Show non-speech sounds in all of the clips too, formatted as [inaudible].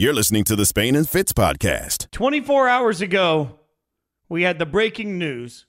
You're listening to the Spain and Fitz podcast. 24 hours ago, we had the breaking news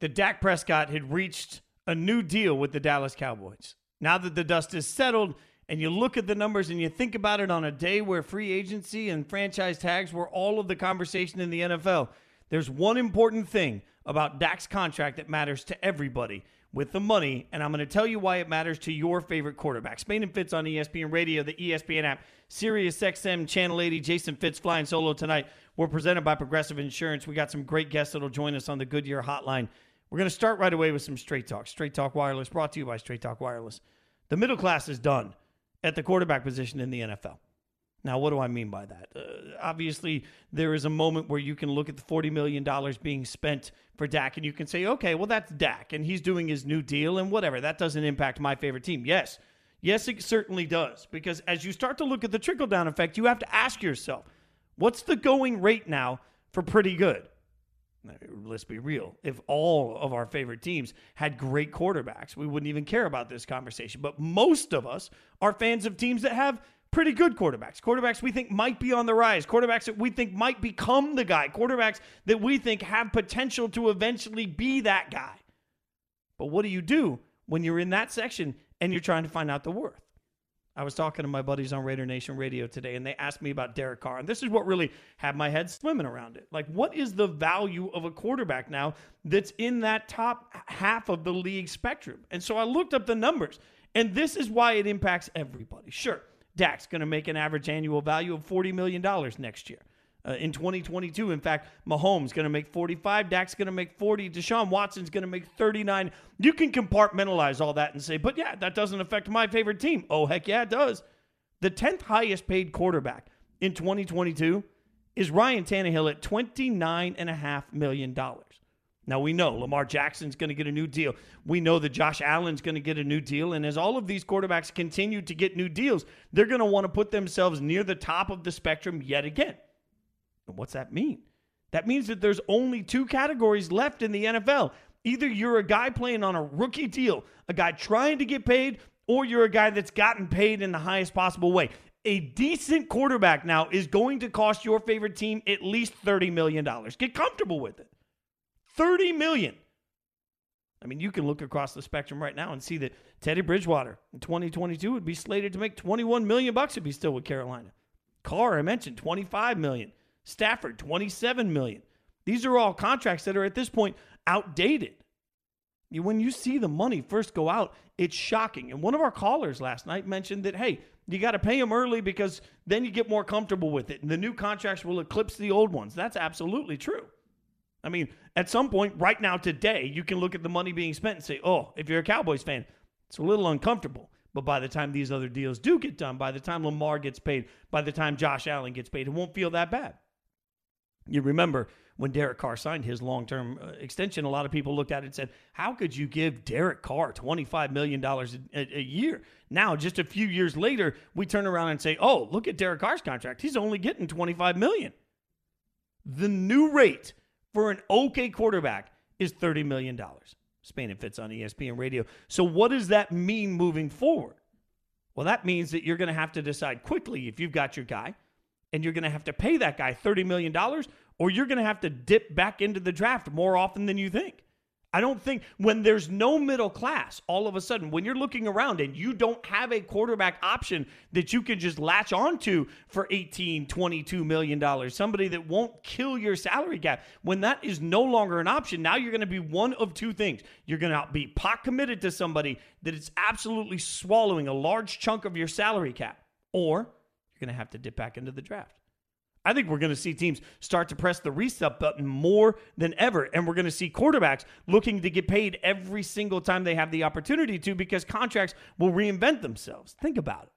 that Dak Prescott had reached a new deal with the Dallas Cowboys. Now that the dust is settled and you look at the numbers and you think about it on a day where free agency and franchise tags were all of the conversation in the NFL, there's one important thing about Dak's contract that matters to everybody with the money, and I'm going to tell you why it matters to your favorite quarterback. Spain and Fitz on ESPN Radio, the ESPN app, Sirius XM, Channel 80, Jason Fitz flying solo tonight. We're presented by Progressive Insurance. We got some great guests that'll join us on the Goodyear Hotline. We're going to start right away with some Straight Talk. Straight Talk Wireless, brought to you by Straight Talk Wireless. The middle class is done at the quarterback position in the NFL. Now, what do I mean by that? Uh, obviously, there is a moment where you can look at the $40 million being spent for Dak and you can say, okay, well, that's Dak and he's doing his new deal and whatever. That doesn't impact my favorite team. Yes, yes, it certainly does. Because as you start to look at the trickle down effect, you have to ask yourself, what's the going rate now for pretty good? Let's be real. If all of our favorite teams had great quarterbacks, we wouldn't even care about this conversation. But most of us are fans of teams that have pretty good quarterbacks, quarterbacks we think might be on the rise, quarterbacks that we think might become the guy, quarterbacks that we think have potential to eventually be that guy. But what do you do when you're in that section and you're trying to find out the worth? I was talking to my buddies on Raider Nation Radio today, and they asked me about Derek Carr. And this is what really had my head swimming around it. Like, what is the value of a quarterback now that's in that top half of the league spectrum? And so I looked up the numbers, and this is why it impacts everybody. Sure, Dak's going to make an average annual value of $40 million next year. Uh, in 2022, in fact, Mahomes going to make 45, Dak's going to make 40, Deshaun Watson's going to make 39. You can compartmentalize all that and say, but yeah, that doesn't affect my favorite team. Oh, heck yeah, it does. The 10th highest paid quarterback in 2022 is Ryan Tannehill at $29.5 million. Now we know Lamar Jackson's going to get a new deal. We know that Josh Allen's going to get a new deal. And as all of these quarterbacks continue to get new deals, they're going to want to put themselves near the top of the spectrum yet again. And what's that mean? That means that there's only two categories left in the NFL. Either you're a guy playing on a rookie deal, a guy trying to get paid, or you're a guy that's gotten paid in the highest possible way. A decent quarterback now is going to cost your favorite team at least $30 million. Get comfortable with it. 30 million. I mean, you can look across the spectrum right now and see that Teddy Bridgewater in 2022 would be slated to make 21 million bucks if he's still with Carolina. Carr, I mentioned, 25 million. Stafford, 27 million. These are all contracts that are at this point outdated. When you see the money first go out, it's shocking. And one of our callers last night mentioned that, hey, you got to pay them early because then you get more comfortable with it. And the new contracts will eclipse the old ones. That's absolutely true. I mean, at some point, right now, today, you can look at the money being spent and say, oh, if you're a Cowboys fan, it's a little uncomfortable. But by the time these other deals do get done, by the time Lamar gets paid, by the time Josh Allen gets paid, it won't feel that bad. You remember when Derek Carr signed his long term uh, extension, a lot of people looked at it and said, How could you give Derek Carr $25 million a, a, year? Now, just a few years later, we turn around and say, Oh, look at Derek Carr's contract. He's only getting 25 million. The new rate for an okay quarterback is $30 million. Spain and Fitz on ESPN radio. So, what does that mean moving forward? Well, that means that you're going to have to decide quickly if you've got your guy, and you're going to have to pay that guy $30 million, or you're going to have to dip back into the draft more often than you think. I don't think when there's no middle class, all of a sudden, when you're looking around and you don't have a quarterback option that you can just latch onto for 18, 22 million dollars, somebody that won't kill your salary cap, when that is no longer an option, now you're going to be one of two things. You're going to be pot committed to somebody that is absolutely swallowing a large chunk of your salary cap, or you're going to have to dip back into the draft. I think we're going to see teams start to press the reset button more than ever. And we're going to see quarterbacks looking to get paid every single time they have the opportunity to because contracts will reinvent themselves. Think about it.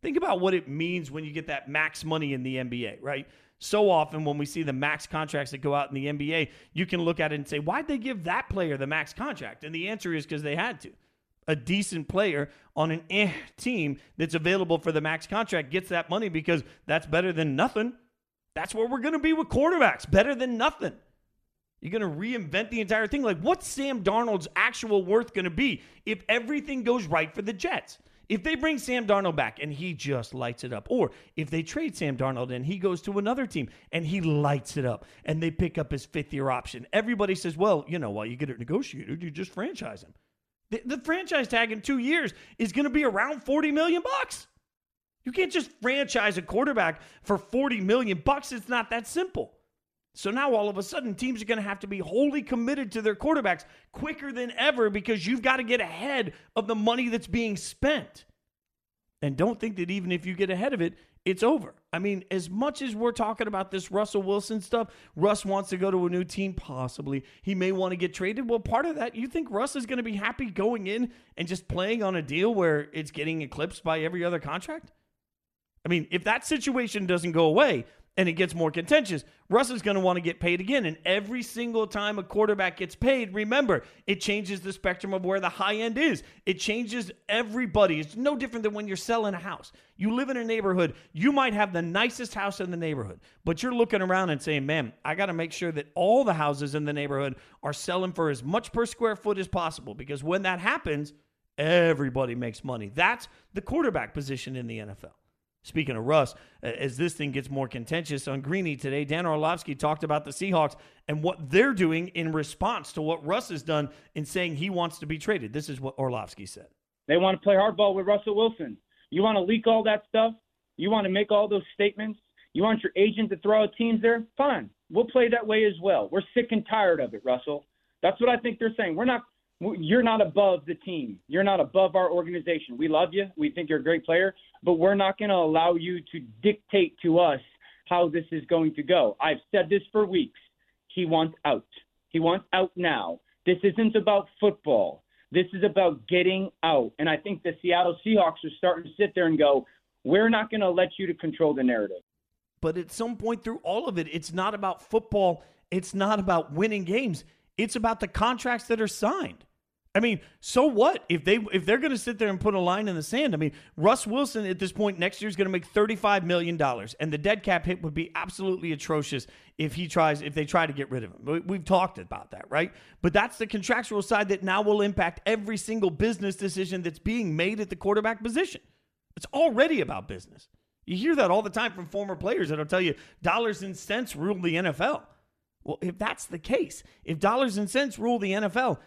Think about what it means when you get that max money in the NBA, right? So often when we see the max contracts that go out in the NBA, you can look at it and say, why'd they give that player the max contract? And the answer is because they had to. A decent player on an eh team that's available for the max contract gets that money because that's better than nothing. That's where we're going to be with quarterbacks. Better than nothing. You're going to reinvent the entire thing. Like, what's Sam Darnold's actual worth going to be if everything goes right for the Jets? If they bring Sam Darnold back and he just lights it up, or if they trade Sam Darnold and he goes to another team and he lights it up and they pick up his fifth year option, everybody says, well, you know, while you get it negotiated, you just franchise him. The, the franchise tag in two years is going to be around 40 million bucks. You can't just franchise a quarterback for 40 million bucks. It's not that simple. So now all of a sudden, teams are going to have to be wholly committed to their quarterbacks quicker than ever because you've got to get ahead of the money that's being spent. And don't think that even if you get ahead of it, it's over. I mean, as much as we're talking about this Russell Wilson stuff, Russ wants to go to a new team, possibly. He may want to get traded. Well, part of that, you think Russ is going to be happy going in and just playing on a deal where it's getting eclipsed by every other contract? I mean, if that situation doesn't go away, and it gets more contentious, Russ is going to want to get paid again. And every single time a quarterback gets paid, remember, it changes the spectrum of where the high end is. It changes everybody. It's no different than when you're selling a house. You live in a neighborhood, you might have the nicest house in the neighborhood, but you're looking around and saying, man, I got to make sure that all the houses in the neighborhood are selling for as much per square foot as possible because when that happens, everybody makes money. That's the quarterback position in the NFL. Speaking of Russ, as this thing gets more contentious on Greeny today, Dan Orlovsky talked about the Seahawks and what they're doing in response to what Russ has done in saying he wants to be traded. This is what Orlovsky said. They want to play hardball with Russell Wilson. You want to leak all that stuff? You want to make all those statements? You want your agent to throw out teams there? Fine. We'll play that way as well. We're sick and tired of it, Russell. That's what I think they're saying. We're not you're not above the team. You're not above our organization. We love you. We think you're a great player, but we're not going to allow you to dictate to us how this is going to go. I've said this for weeks. He wants out. He wants out now. This isn't about football. This is about getting out. And I think the Seattle Seahawks are starting to sit there and go, we're not going to let you to control the narrative. But at some point through all of it, it's not about football. It's not about winning games. It's about the contracts that are signed. I mean, so what if they if they're going to sit there and put a line in the sand? I mean, Russ Wilson at this point next year is going to make thirty five million dollars, and the dead cap hit would be absolutely atrocious if he tries if they try to get rid of him. We've talked about that, right? But that's the contractual side that now will impact every single business decision that's being made at the quarterback position. It's already about business. You hear that all the time from former players that'll tell you dollars and cents rule the NFL. Well, if that's the case, if dollars and cents rule the NFL,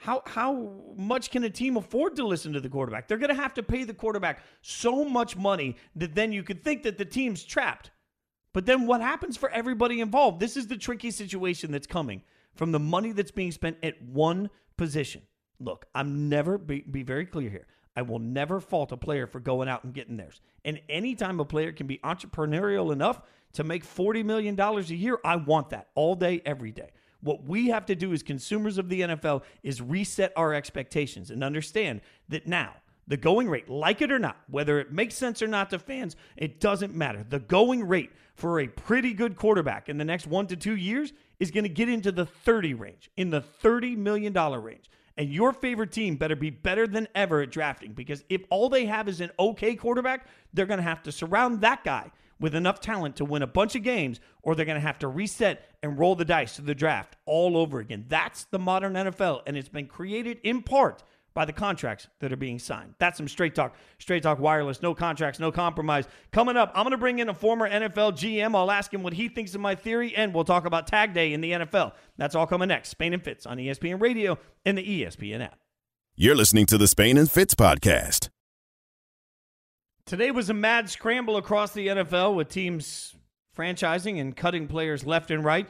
how how much can a team afford to listen to the quarterback? They're going to have to pay the quarterback so much money that then you could think that the team's trapped. But then what happens for everybody involved? This is the tricky situation that's coming from the money that's being spent at one position. Look, I'm never be, be very clear here. I will never fault a player for going out and getting theirs. And anytime a player can be entrepreneurial enough to make $40 million a year, I want that all day, every day. What we have to do as consumers of the NFL is reset our expectations and understand that now, the going rate, like it or not, whether it makes sense or not to fans, it doesn't matter. The going rate for a pretty good quarterback in the next one to two years is going to get into the 30 range, in the $30 million range. And your favorite team better be better than ever at drafting because if all they have is an okay quarterback, they're going to have to surround that guy with enough talent to win a bunch of games, or they're going to have to reset and roll the dice to the draft all over again. That's the modern NFL, and it's been created in part by the contracts that are being signed. That's some straight talk, straight talk wireless, no contracts, no compromise. Coming up, I'm going to bring in a former NFL GM. I'll ask him what he thinks of my theory, and we'll talk about tag day in the NFL. That's all coming next. Spain and Fitz on ESPN Radio and the ESPN app. You're listening to the Spain and Fitz podcast. Today was a mad scramble across the NFL with teams franchising and cutting players left and right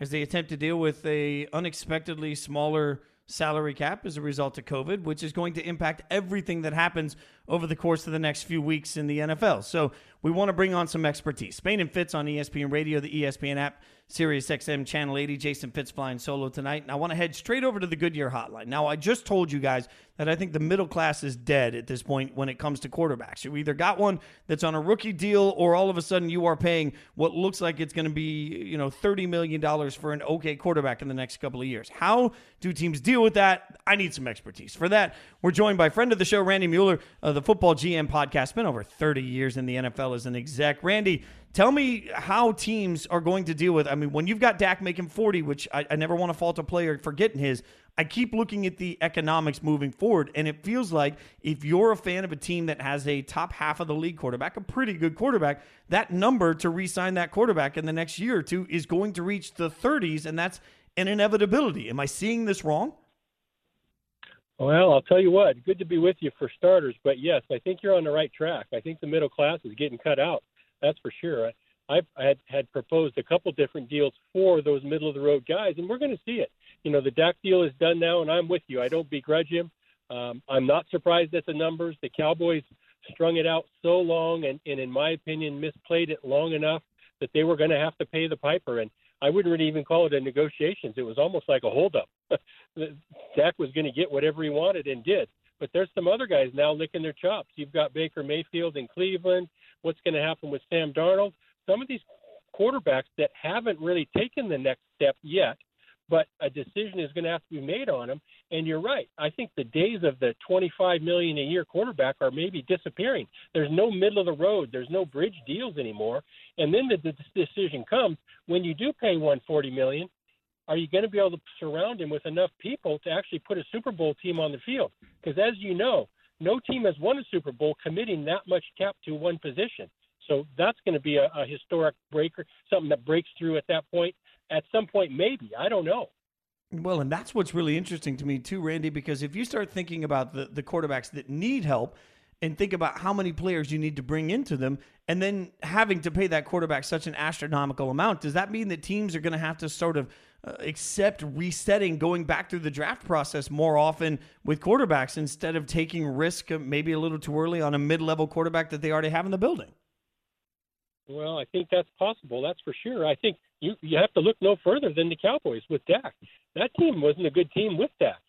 as they attempt to deal with a unexpectedly smaller salary cap as a result of COVID, which is going to impact everything that happens over the course of the next few weeks in the NFL. So we want to bring on some expertise. Spain and Fitz on ESPN Radio, the ESPN app, Sirius XM Channel 80. Jason Fitz flying solo tonight. And I want to head straight over to the Goodyear hotline. Now, I just told you guys that I think the middle class is dead at this point when it comes to quarterbacks. You either got one that's on a rookie deal or all of a sudden you are paying what looks like it's going to be, you know, $30 million for an okay quarterback in the next couple of years. How do teams deal with that? I need some expertise. For that, we're joined by friend of the show, Randy Mueller of the Football GM podcast. Been over 30 years in the NFL as an exec. Randy, tell me how teams are going to deal with. I mean, when you've got Dak making 40, which I, I never want to fault a player for getting his. I keep looking at the economics moving forward, and it feels like if you're a fan of a team that has a top half of the league quarterback, a pretty good quarterback, that number to re-sign that quarterback in the next year or two is going to reach the 30s, and that's an inevitability. Am I seeing this wrong? Well, I'll tell you what, good to be with you for starters. But yes, I think you're on the right track. I think the middle class is getting cut out. That's for sure. I, I had had proposed a couple different deals for those middle of the road guys, and we're going to see it. You know, the Dak deal is done now, and I'm with you. I don't begrudge him. Um, I'm not surprised at the numbers. The Cowboys strung it out so long, and, and in my opinion, misplayed it long enough that they were going to have to pay the piper. And I wouldn't really even call it a negotiations. It was almost like a holdup. [laughs] Dak was going to get whatever he wanted and did. But there's some other guys now licking their chops. You've got Baker Mayfield in Cleveland. What's going to happen with Sam Darnold? Some of these quarterbacks that haven't really taken the next step yet but a decision is going to have to be made on him. And you're right. I think the days of the 25 million a year quarterback are maybe disappearing. There's no middle of the road. There's no bridge deals anymore. And then the, the decision comes when you do pay 140 million. Are you going to be able to surround him with enough people to actually put a Super Bowl team on the field? Because as you know, no team has won a Super Bowl committing that much cap to one position. So that's going to be a, a historic breaker, something that breaks through at that point at some point, maybe. I don't know. Well, and that's what's really interesting to me too, Randy, because if you start thinking about the, the quarterbacks that need help and think about how many players you need to bring into them and then having to pay that quarterback such an astronomical amount, does that mean that teams are going to have to sort of uh, accept resetting, going back through the draft process more often with quarterbacks instead of taking risk uh, maybe a little too early on a mid level quarterback that they already have in the building? Well, I think that's possible. That's for sure. I think you you have to look no further than the Cowboys with Dak. That team wasn't a good team with Dak,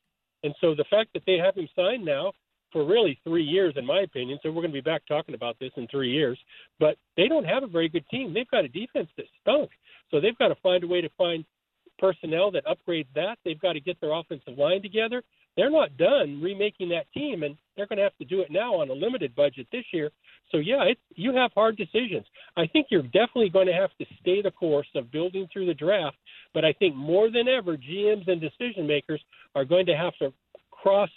and so the fact that they have him signed now for really three years, in my opinion. So we're going to be back talking about this in three years. But they don't have a very good team. They've got a defense that stunk. So they've got to find a way to find personnel that upgrades that. They've got to get their offensive line together they're not done remaking that team, and they're going to have to do it now on a limited budget this year. So yeah, it's, you have hard decisions. I think you're definitely going to have to stay the course of building through the draft, but I think more than ever, GMs and decision makers are going to have to cross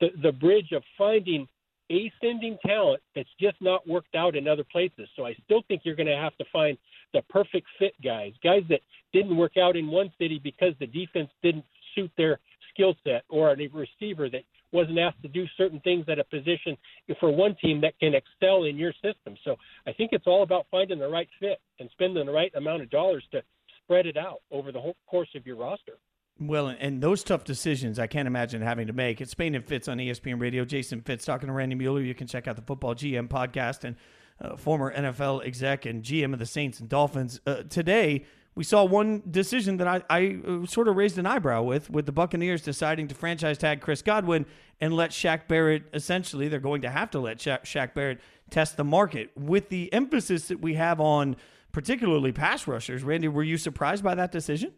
the, the bridge of finding ascending talent that's just not worked out in other places. So I still think you're going to have to find the perfect fit guys, guys that didn't work out in one city because the defense didn't suit their skill set or a receiver that wasn't asked to do certain things at a position for one team that can excel in your system. So I think it's all about finding the right fit and spending the right amount of dollars to spread it out over the whole course of your roster. Well, and those tough decisions, I can't imagine having to make. It's Spain and Fitz on ESPN Radio. Jason Fitz talking to Randy Mueller. You can check out the Football GM podcast and uh, former NFL exec and GM of the Saints and Dolphins. Uh, today, we saw one decision that I, I uh, sort of raised an eyebrow with, with the Buccaneers deciding to franchise tag Chris Godwin and let Shaq Barrett, essentially, they're going to have to let Sha- Shaq Barrett test the market. With the emphasis that we have on particularly pass rushers, Randy, were you surprised by that decision?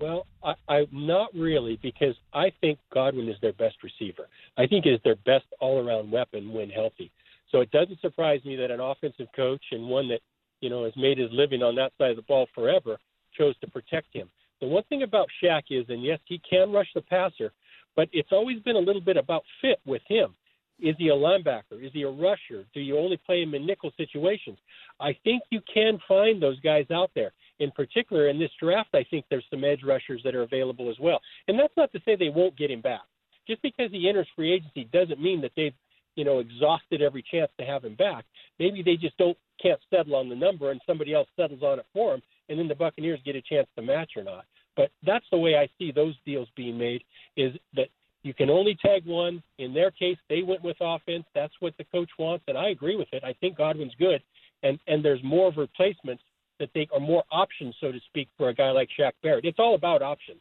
Well, I, I'm not really because I think Godwin is their best receiver. I think is their best all around weapon when healthy. So it doesn't surprise me that an offensive coach and one that you know, has made his living on that side of the ball forever, chose to protect him. The one thing about Shaq is, and yes, he can rush the passer, but it's always been a little bit about fit with him. Is he a linebacker? Is he a rusher? Do you only play him in nickel situations? I think you can find those guys out there. In particular, in this draft, I think there's some edge rushers that are available as well. And that's not to say they won't get him back. Just because he enters free agency doesn't mean that they've you know, exhausted every chance to have him back. Maybe they just don't can't settle on the number, and somebody else settles on it for him, and then the Buccaneers get a chance to match or not. But that's the way I see those deals being made. Is that you can only tag one. In their case, they went with offense. That's what the coach wants, and I agree with it. I think Godwin's good, and and there's more of replacements that they are more options, so to speak, for a guy like Shaq Barrett. It's all about options.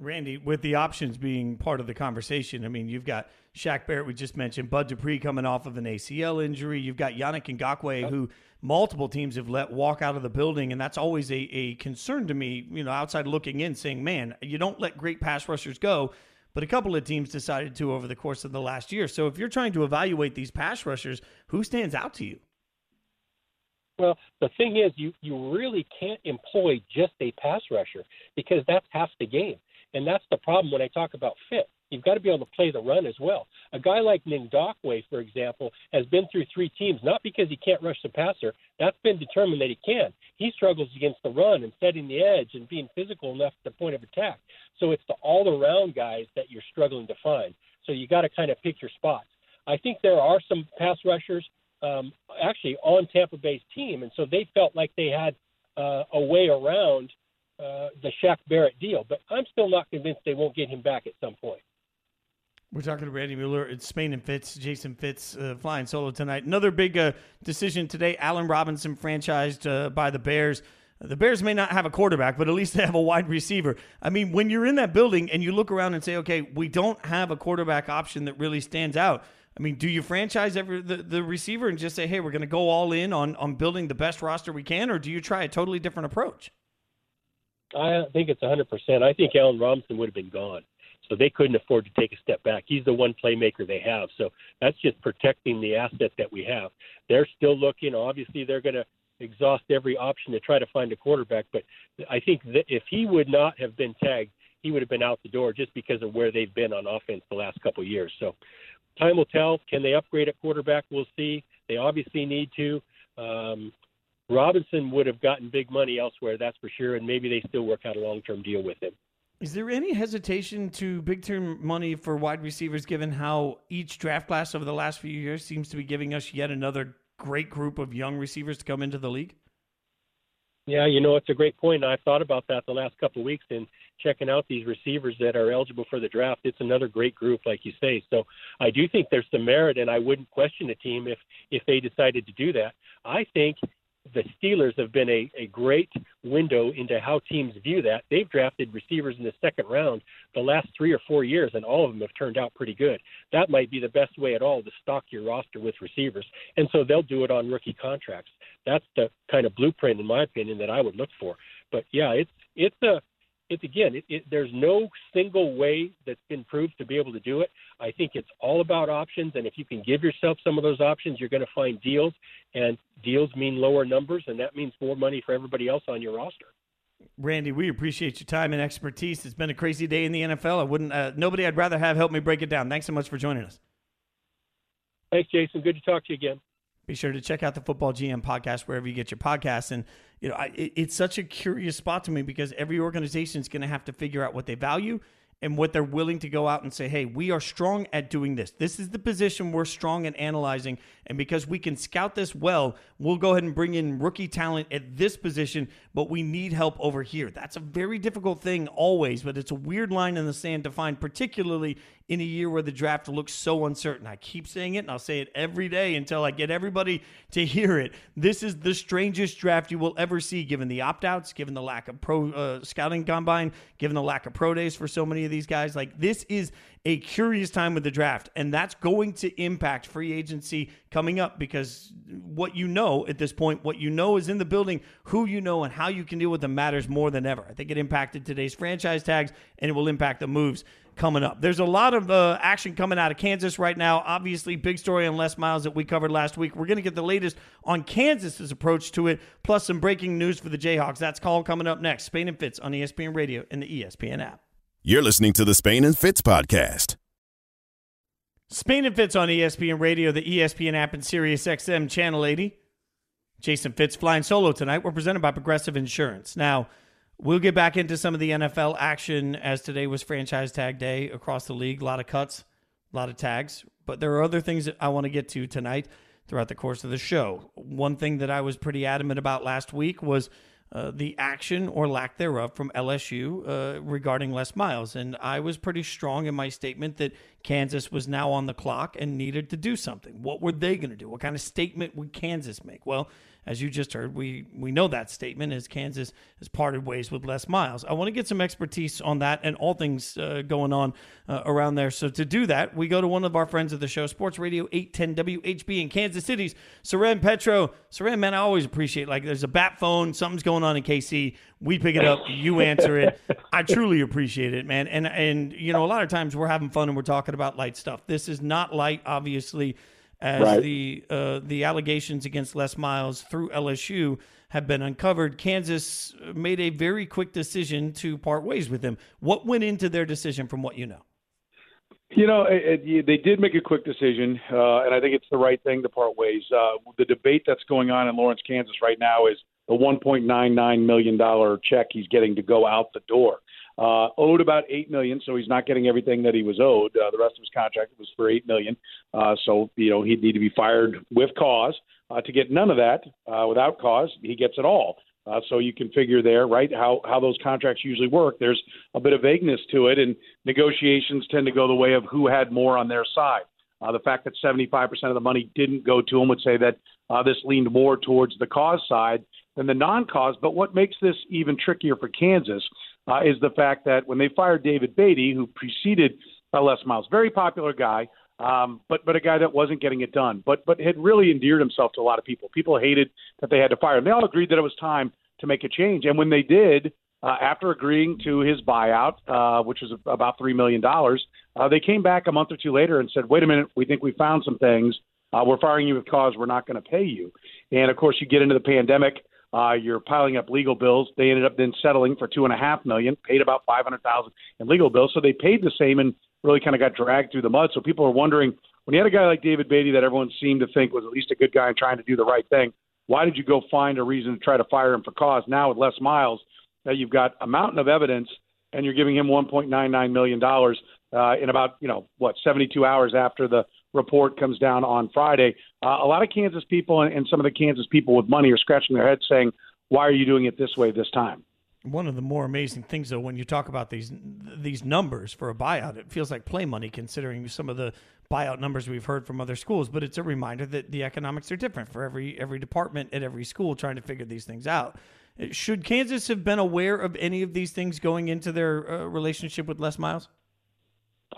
Randy, with the options being part of the conversation, I mean, you've got Shaq Barrett, we just mentioned, Bud Dupree coming off of an ACL injury. You've got Yannick Ngakoue, who multiple teams have let walk out of the building, and that's always a, a concern to me, you know, outside looking in, saying, man, you don't let great pass rushers go. but a couple of teams decided to over the course of the last year. So if you're trying to evaluate these pass rushers, who stands out to you? Well, the thing is, you you really can't employ just a pass rusher because that's half the game, and that's the problem when I talk about fit. You've got to be able to play the run as well. A guy like Ngakoue, for example, has been through three teams, not because he can't rush the passer. That's been determined that he can. He struggles against the run and setting the edge and being physical enough at the point of attack. So it's the all around guys that you're struggling to find. So you got to kind of pick your spots. I think there are some pass rushers um, actually on Tampa Bay's team, and so they felt like they had uh, a way around uh, the Shaq Barrett deal. But I'm still not convinced they won't get him back at some point. We're talking to Randy Mueller. Spain and Fitz, Jason Fitz uh, flying solo tonight. Another big uh, decision today. Allen Robinson franchised uh, by the Bears. The Bears may not have a quarterback, but at least they have a wide receiver. I mean, when you're in that building and you look around and say, okay, we don't have a quarterback option that really stands out. I mean, do you franchise every, the, the receiver and just say, hey, we're going to go all in on, on building the best roster we can, or do you try a totally different approach? I think it's 100%. I think Allen Robinson would have been gone. So they couldn't afford to take a step back. He's the one playmaker they have. So that's just protecting the asset that we have. They're still looking. Obviously, they're going to exhaust every option to try to find a quarterback. But I think that if he would not have been tagged, he would have been out the door just because of where they've been on offense the last couple of years. So time will tell. Can they upgrade at quarterback? We'll see. They obviously need to. Um, Robinson would have gotten big money elsewhere, that's for sure, and maybe they still work out a long term deal with him. Is there any hesitation to big term money for wide receivers given how each draft class over the last few years seems to be giving us yet another great group of young receivers to come into the league? Yeah, you know, it's a great point. I've thought about that the last couple of weeks in checking out these receivers that are eligible for the draft. It's another great group, like you say. So I do think there's some merit, and I wouldn't question a team if if they decided to do that. I think the Steelers have been a, a great window into how teams view that. They've drafted receivers in the second round the last three or four years, and all of them have turned out pretty good. That might be the best way at all to stock your roster with receivers. And so they'll do it on rookie contracts. That's the kind of blueprint, in my opinion, that I would look for. But yeah, it's it's a it's again, it, it, there's no single way that's been proved to be able to do it. I think it's all about options, and if you can give yourself some of those options, you're going to find deals, and deals mean lower numbers, and that means more money for everybody else on your roster. Randy, we appreciate your time and expertise. It's been a crazy day in the NFL. I wouldn't uh, nobody I'd rather have help me break it down. Thanks so much for joining us. Thanks, Jason. Good to talk to you again. Be sure to check out the Football GM podcast wherever you get your podcasts. And you know, I, it, it's such a curious spot to me because every organization is going to have to figure out what they value and what they're willing to go out and say, hey, we are strong at doing this. This is the position we're strong at analyzing. And because we can scout this well, we'll go ahead and bring in rookie talent at this position, but we need help over here. That's a very difficult thing always, but it's a weird line in the sand to find, particularly in a year where the draft looks so uncertain. I keep saying it and I'll say it every day until I get everybody to [laughs] hear it. This is the strangest draft you will ever see, given the opt outs, given the lack of pro uh, scouting combine, given the lack of pro days for so many of these guys. Like, this is a curious time with the draft, and that's going to impact free agency coming up because what you know at this point, what you know is in the building, who you know, and how you can deal with them matters more than ever. I think it impacted today's franchise tags, and it will impact the moves coming up. There's a lot of uh, action coming out of Kansas right now. Obviously, big story on Les Miles that we covered last week. We're going to get the latest on Kansas's approach to it, plus some breaking news for the Jayhawks. That's call coming up next. Spain and Fitz on ESPN Radio and the ESPN app. You're listening to the Spain and Fitz podcast. Spain and Fitz on ESPN Radio, the ESPN app, and Sirius XM Channel 80. Jason Fitz flying solo tonight. We're presented by Progressive Insurance. Now, we'll get back into some of the NFL action as today was franchise tag day across the league. A lot of cuts, a lot of tags. But there are other things that I want to get to tonight throughout the course of the show. One thing that I was pretty adamant about last week was – uh, the action or lack thereof from LSU uh, regarding Les Miles. And I was pretty strong in my statement that Kansas was now on the clock and needed to do something. What were they going to do? What kind of statement would Kansas make? Well, as you just heard, we we know that statement as Kansas has parted ways with Les Miles. I want to get some expertise on that and all things uh, going on uh, around there. So to do that, we go to one of our friends of the show, Sports Radio 810 WHB in Kansas City's Soren Petro. Soren, man, I always appreciate like there's a bat phone, something's going on in KC. We pick it up, you answer it. I truly appreciate it, man. And and you know, a lot of times we're having fun and we're talking about light stuff. This is not light, obviously as right. the uh, the allegations against Les Miles through LSU have been uncovered. Kansas made a very quick decision to part ways with him. What went into their decision, from what you know? You know, it, it, they did make a quick decision, uh, and I think it's the right thing to part ways. Uh, the debate that's going on in Lawrence, Kansas, right now is the 1.99 million dollar check he's getting to go out the door. Uh, owed about eight million, so he's not getting everything that he was owed. Uh, the rest of his contract was for eight million, uh, so you know he'd need to be fired with cause. Uh, to get none of that uh, without cause, he gets it all. Uh, so you can figure there, right, how how those contracts usually work. There's a bit of vagueness to it, and negotiations tend to go the way of who had more on their side. Uh, the fact that 75% of the money didn't go to him would say that uh, this leaned more towards the cause side than the non-cause. But what makes this even trickier for Kansas uh, is the fact that when they fired David Beaty, who preceded uh, Les Miles, very popular guy, um, but but a guy that wasn't getting it done, but but had really endeared himself to a lot of people. People hated that they had to fire him. They all agreed that it was time to make a change, and when they did, uh, after agreeing to his buyout, uh, which was about three million dollars, uh, they came back a month or two later and said, "Wait a minute, we think we found some things. Uh, we're firing you with cause. We're not going to pay you." And of course, you get into the pandemic. Uh, you're piling up legal bills. They ended up then settling for two and a half million, paid about five hundred thousand in legal bills. So they paid the same and really kind of got dragged through the mud. So people are wondering when you had a guy like David Beaty that everyone seemed to think was at least a good guy and trying to do the right thing. Why did you go find a reason to try to fire him for cause? Now with Les Miles, that you've got a mountain of evidence and you're giving him 1.99 million dollars uh, in about you know what 72 hours after the report comes down on Friday. Uh, a lot of Kansas people and, and some of the Kansas people with money are scratching their heads saying, "Why are you doing it this way this time?" One of the more amazing things, though, when you talk about these these numbers for a buyout, it feels like play money considering some of the buyout numbers we've heard from other schools. But it's a reminder that the economics are different for every every department at every school trying to figure these things out. Should Kansas have been aware of any of these things going into their uh, relationship with Les Miles?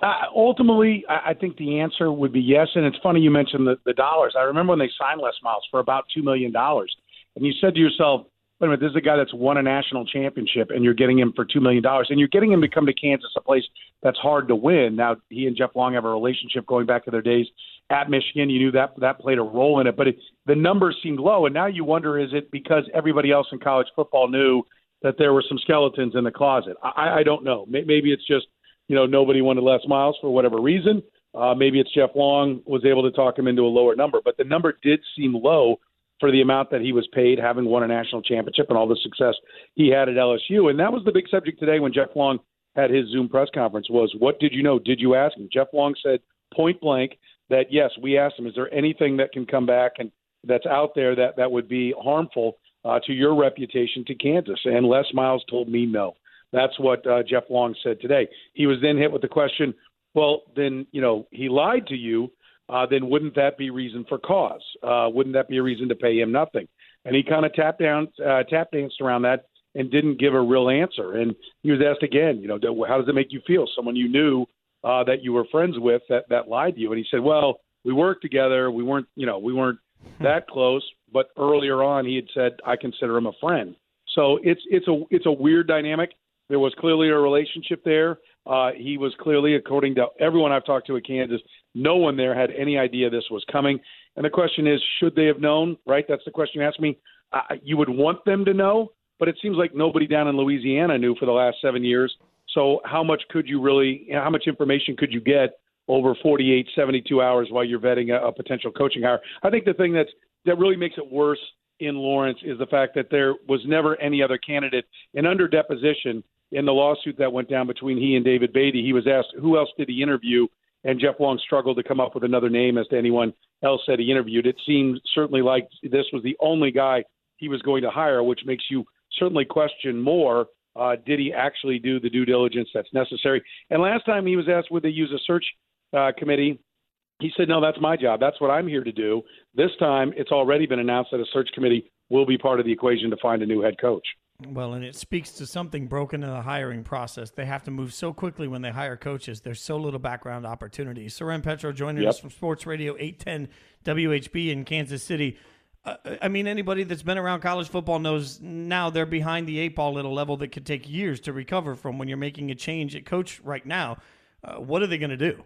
Uh, ultimately, I think the answer would be yes. And it's funny you mentioned the, the dollars. I remember when they signed Les Miles for about $2 million. And you said to yourself, wait a minute, this is a guy that's won a national championship, and you're getting him for $2 million. And you're getting him to come to Kansas, a place that's hard to win. Now, he and Jeff Long have a relationship going back to their days at Michigan. You knew that that played a role in it. But it, the numbers seemed low. And now you wonder is it because everybody else in college football knew that there were some skeletons in the closet? I, I don't know. Maybe it's just you know, nobody wanted Les Miles for whatever reason. Uh, maybe it's Jeff Long was able to talk him into a lower number, but the number did seem low for the amount that he was paid, having won a national championship and all the success he had at LSU. And that was the big subject today when Jeff Long had his Zoom press conference was, what did you know? Did you ask him? Jeff Long said point blank that, yes, we asked him, is there anything that can come back and that's out there that, that would be harmful uh, to your reputation to Kansas? And Les Miles told me no. That's what uh, Jeff Long said today. He was then hit with the question, well, then, you know, he lied to you. Uh, then wouldn't that be reason for cause? Uh, wouldn't that be a reason to pay him nothing? And he kind of tapped down, uh, tap danced around that and didn't give a real answer. And he was asked again, you know, how does it make you feel? Someone you knew uh, that you were friends with that that lied to you. And he said, well, we worked together. We weren't, you know, we weren't that close. But earlier on, he had said, I consider him a friend. So it's it's a it's a weird dynamic. There was clearly a relationship there. Uh, he was clearly, according to everyone I've talked to at Kansas, no one there had any idea this was coming. And the question is, should they have known? Right? That's the question you asked me. Uh, you would want them to know, but it seems like nobody down in Louisiana knew for the last seven years. So how much could you really? How much information could you get over 48, 72 hours while you're vetting a, a potential coaching hire? I think the thing that's that really makes it worse in Lawrence is the fact that there was never any other candidate. And under deposition, in the lawsuit that went down between he and David Beaty, he was asked who else did he interview, and Jeff Long struggled to come up with another name as to anyone else that he interviewed. It seemed certainly like this was the only guy he was going to hire, which makes you certainly question more. Uh, did he actually do the due diligence that's necessary? And last time he was asked would they use a search uh, committee, he said, no, that's my job. That's what I'm here to do. This time it's already been announced that a search committee will be part of the equation to find a new head coach. Well, and it speaks to something broken in the hiring process. They have to move so quickly when they hire coaches. There's so little background opportunity. Soren Petro joining Yep. us from Sports Radio 810 WHB in Kansas City. Uh, I mean, anybody that's been around college football knows now they're behind the eight ball at a level that could take years to recover from when you're making a change at coach right now. Uh, what are they going to do?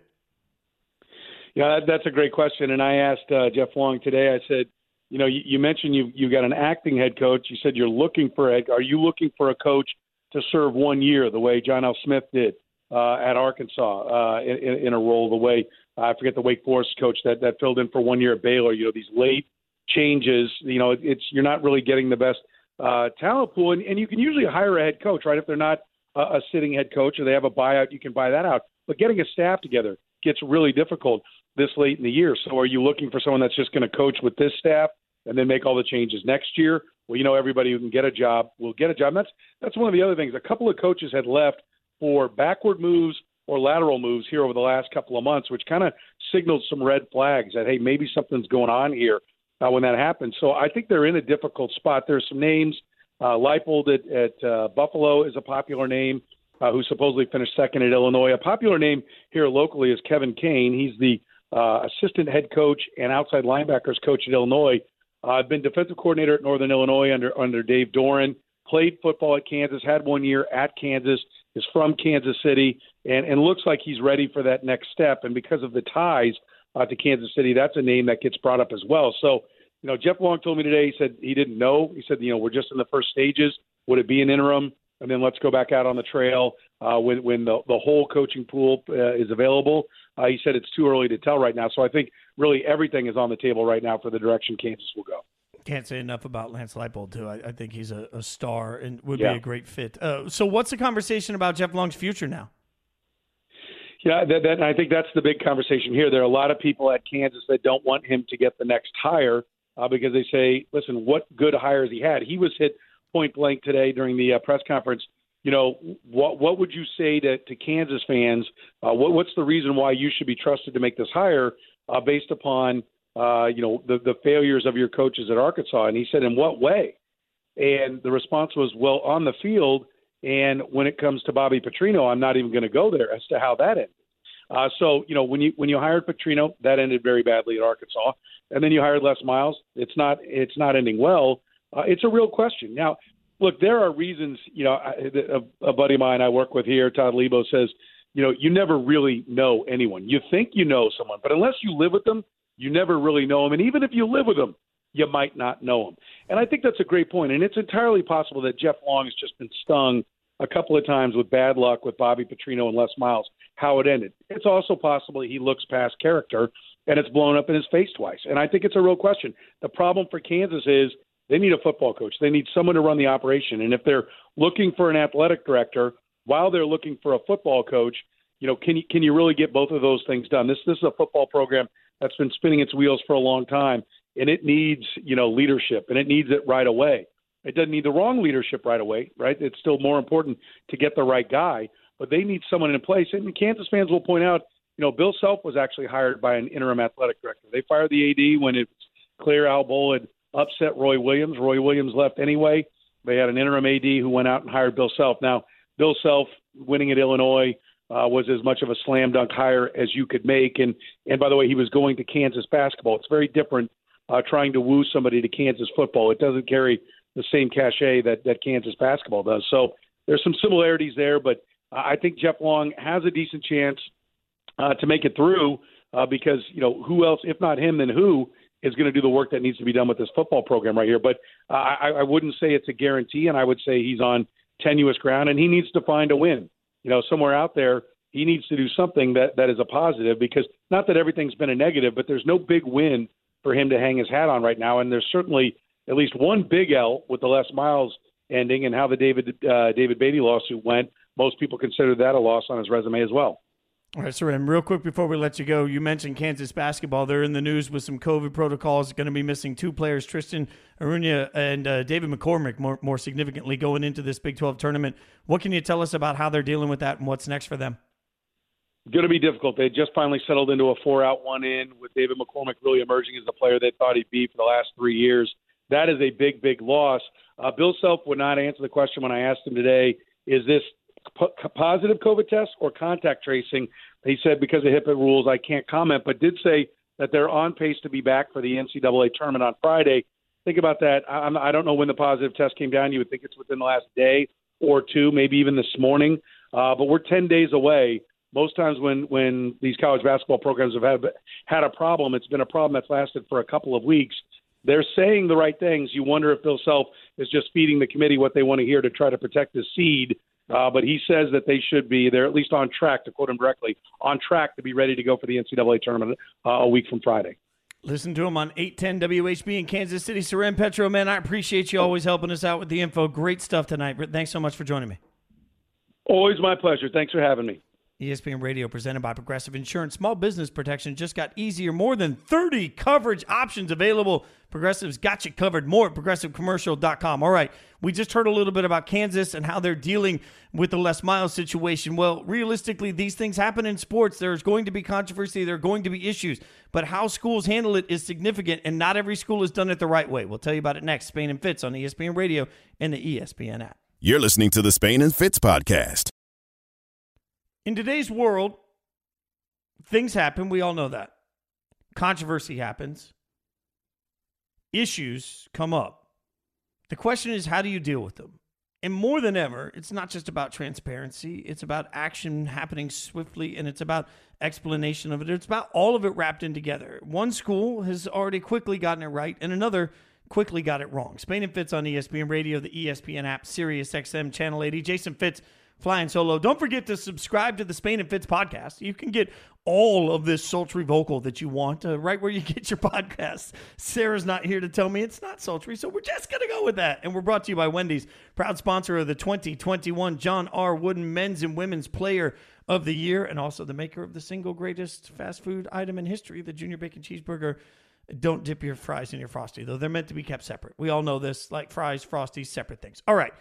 Yeah, that's a great question. And I asked uh, Jeff Long today. I said, you know, you, you mentioned you you got an acting head coach. You said you're looking for a. Are you looking for a coach to serve one year the way John L. Smith did uh, at Arkansas uh, in, in a role the way I forget the Wake Forest coach that that filled in for one year at Baylor. You know, these late changes. You know, it's you're not really getting the best uh, talent pool, and, and you can usually hire a head coach, right? If they're not a, a sitting head coach or they have a buyout, you can buy that out. But getting a staff together gets really difficult this late in the year. So are you looking for someone that's just going to coach with this staff and then make all the changes next year? Well, you know everybody who can get a job will get a job. And that's that's one of the other things. A couple of coaches had left for backward moves or lateral moves here over the last couple of months, which kind of signaled some red flags that hey, maybe something's going on here uh, when that happens. So I think they're in a difficult spot. There's some names. Uh, Leipold at, at uh, Buffalo is a popular name. Uh, who supposedly finished second at Illinois. A popular name here locally is Kevin Kane. He's the uh, assistant head coach and outside linebackers coach at Illinois. Uh, I've been defensive coordinator at Northern Illinois under under Dave Doeren. Played football at Kansas. Had one year at Kansas. Is from Kansas City and and looks like he's ready for that next step. And because of the ties uh, to Kansas City, that's a name that gets brought up as well. So you know, Jeff Long told me today. He said he didn't know. He said you know we're just in the first stages. Would it be an interim? and then let's go back out on the trail uh, when when the the whole coaching pool uh, is available. Uh, he said it's too early to tell right now. So I think really everything is on the table right now for the direction Kansas will go. Can't say enough about Lance Leipold too. I, I think he's a, a, star and would Yeah. be a great fit. Uh, so, what's the conversation about Jeff Long's future now? Yeah, that, that, I think that's the big conversation here. There are a lot of people at Kansas that don't want him to get the next hire uh, because they say, listen, what good hires he had? He was hit point blank today during the uh, press conference. You know, what what would you say to, to Kansas fans? Uh, what, what's the reason why you should be trusted to make this hire uh, based upon uh, you know the the failures of your coaches at Arkansas? And he said, in what way? And the response was, well, on the field. And when it comes to Bobby Petrino, I'm not even going to go there as to how that ended. Uh, so you know when you when you hired Petrino, that ended very badly at Arkansas, and then you hired Les Miles. It's not it's not ending well. Uh, it's a real question. Now, look, there are reasons. You know, I- a, a buddy of mine I work with here, Todd Leabo, says, you know, you never really know anyone. You think you know someone, but unless you live with them, you never really know them. And even if you live with them, you might not know them. And I think that's a great point. And it's entirely possible that Jeff Long has just been stung a couple of times with bad luck with Bobby Petrino and Les Miles, how it ended. It's also possible he looks past character and it's blown up in his face twice. And I think it's a real question. The problem for Kansas is they need a football coach. They need someone to run the operation. And if they're looking for an athletic director while they're looking for a football coach, you know, can you can you really get both of those things done? This this is a football program that's been spinning its wheels for a long time, and it needs you know leadership, and it needs it right away. It doesn't need the wrong leadership right away, right? It's still more important to get the right guy, but they need someone in place. And Kansas fans will point out, you know, Bill Self was actually hired by an interim athletic director. They fired the AD when it was clear Al Bohl had upset Roy Williams. Roy Williams left anyway. They had an interim AD who went out and hired Bill Self. Now, Bill Self winning at Illinois uh, was as much of a slam dunk hire as you could make. And and by the way, he was going to Kansas basketball. It's very different uh, trying to woo somebody to Kansas football. It doesn't carry the same cachet that that Kansas basketball does. So there's some similarities there, but uh, I think Jeff Long has a decent chance uh, to make it through uh, because you know who else, if not him, then who is going to do the work that needs to be done with this football program right here. But uh, I, I wouldn't say it's a guarantee, and I would say he's on tenuous ground, and he needs to find a win. You know, somewhere out there, he needs to do something that that is a positive because not that everything's been a negative, but there's no big win for him to hang his hat on right now, and there's certainly at least one big L with the Les Miles ending and how the David uh, David Beaty lawsuit went. Most people consider that a loss on his resume as well. All right, Soren, real quick before we let you go, you mentioned Kansas basketball. They're in the news with some COVID protocols. Going to be missing two players, Tristan Enaruna and uh, David McCormick, more, more significantly, going into this Big 12 tournament. What can you tell us about how they're dealing with that and what's next for them? Going to be difficult. They just finally settled into a four out, one in with David McCormick really emerging as the player they thought he'd be for the last three years. that is a big, big loss. Uh, Bill Self would not answer the question when I asked him today: Is this po- positive COVID test or contact tracing? He said because of HIPAA rules, I can't comment, but did say that they're on pace to be back for the NCAA tournament on Friday. Think about that. I, I don't know when the positive test came down. You would think it's within the last day or two, maybe even this morning. Uh, but we're 10 days away. Most times when when these college basketball programs have had had a problem, it's been a problem that's lasted for a couple of weeks. They're saying the right things. You wonder if Bill Self is just feeding the committee what they want to hear to try to protect the seed. Uh, but he says that they should be, they're at least on track, to quote him directly, on track to be ready to go for the NCAA tournament uh, a week from Friday. Listen to him on 810 WHB in Kansas City. Soren Petro, man, I appreciate you always helping us out with the info. Great stuff tonight. Thanks so much for joining me. Always my pleasure. Thanks for having me. ESPN Radio presented by Progressive Insurance. Small business protection just got easier. More than 30 coverage options available. Progressive's got you covered. More at progressivecommercial.com. All right, we just heard a little bit about Kansas and how they're dealing with the Les Miles situation. Well, realistically, these things happen in sports. There's going to be controversy, there are going to be issues, but how schools handle it is significant, and not every school has done it the right way. We'll tell you about it next. Spain and Fitz on ESPN Radio and the ESPN app. You're listening to the Spain and Fitz podcast. In today's world, things happen. We all know that. Controversy happens. Issues come up. The question is, how do you deal with them? And more than ever, it's not just about transparency, it's about action happening swiftly, and it's about explanation of it. It's about all of it wrapped in together. One school has already quickly gotten it right, and another quickly got it wrong. Spain and Fitz on ESPN Radio, the ESPN app, Sirius XM Channel 80. Jason Fitz flying solo. Don't forget to subscribe to the Spain and Fitz podcast. You can get all of this sultry vocal that you want uh, right where you [laughs] get your podcasts. Sarah's not here to tell me it's not sultry, so we're just going to go with that. And we're brought to you by Wendy's, proud sponsor of the 2021 John R. Wooden Men's and Women's Player of the Year, and also the maker of the single greatest fast food item in history, the Junior Bacon Cheeseburger. Don't dip your fries in your Frosty, though. They're meant to be kept separate. We all know this, like fries, Frosties, separate things. All right.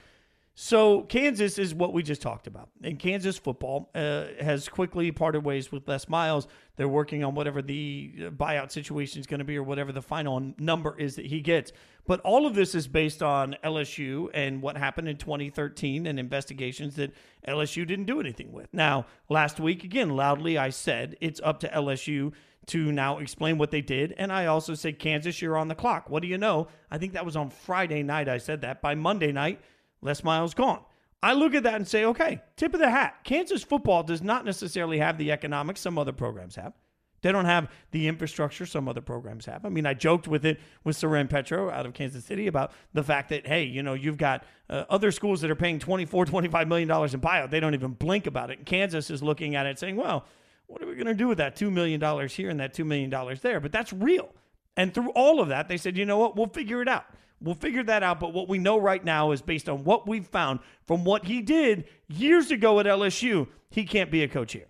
So Kansas is what we just talked about, and Kansas football uh, has quickly parted ways with Les Miles. They're working on whatever the uh, buyout situation is going to be, or whatever the final number is that he gets. But all of this is based on LSU and what happened in 2013 and investigations that LSU didn't do anything with. Now, last week, again, loudly, I said it's up to LSU to now explain what they did. And I also said, Kansas, you're on the clock. What do you know? I think that was on Friday night. I said that. By Monday night, Les Miles gone. I look at that and say, okay, tip of the hat. Kansas football does not necessarily have the economics some other programs have. They don't have the infrastructure some other programs have. I mean, I joked with it with Soren Petro out of Kansas City about the fact that, hey, you know, you've got uh, other schools that are paying $24, 25 million dollars in buyout. They don't even blink about it. Kansas is looking at it saying, well, what are we going to do with that $2 million here and that $2 million there? But that's real. And through all of that, they said, you know what? We'll figure it out. We'll figure that out. But what we know right now is based on what we've found from what he did years ago at LSU, he can't be a coach here.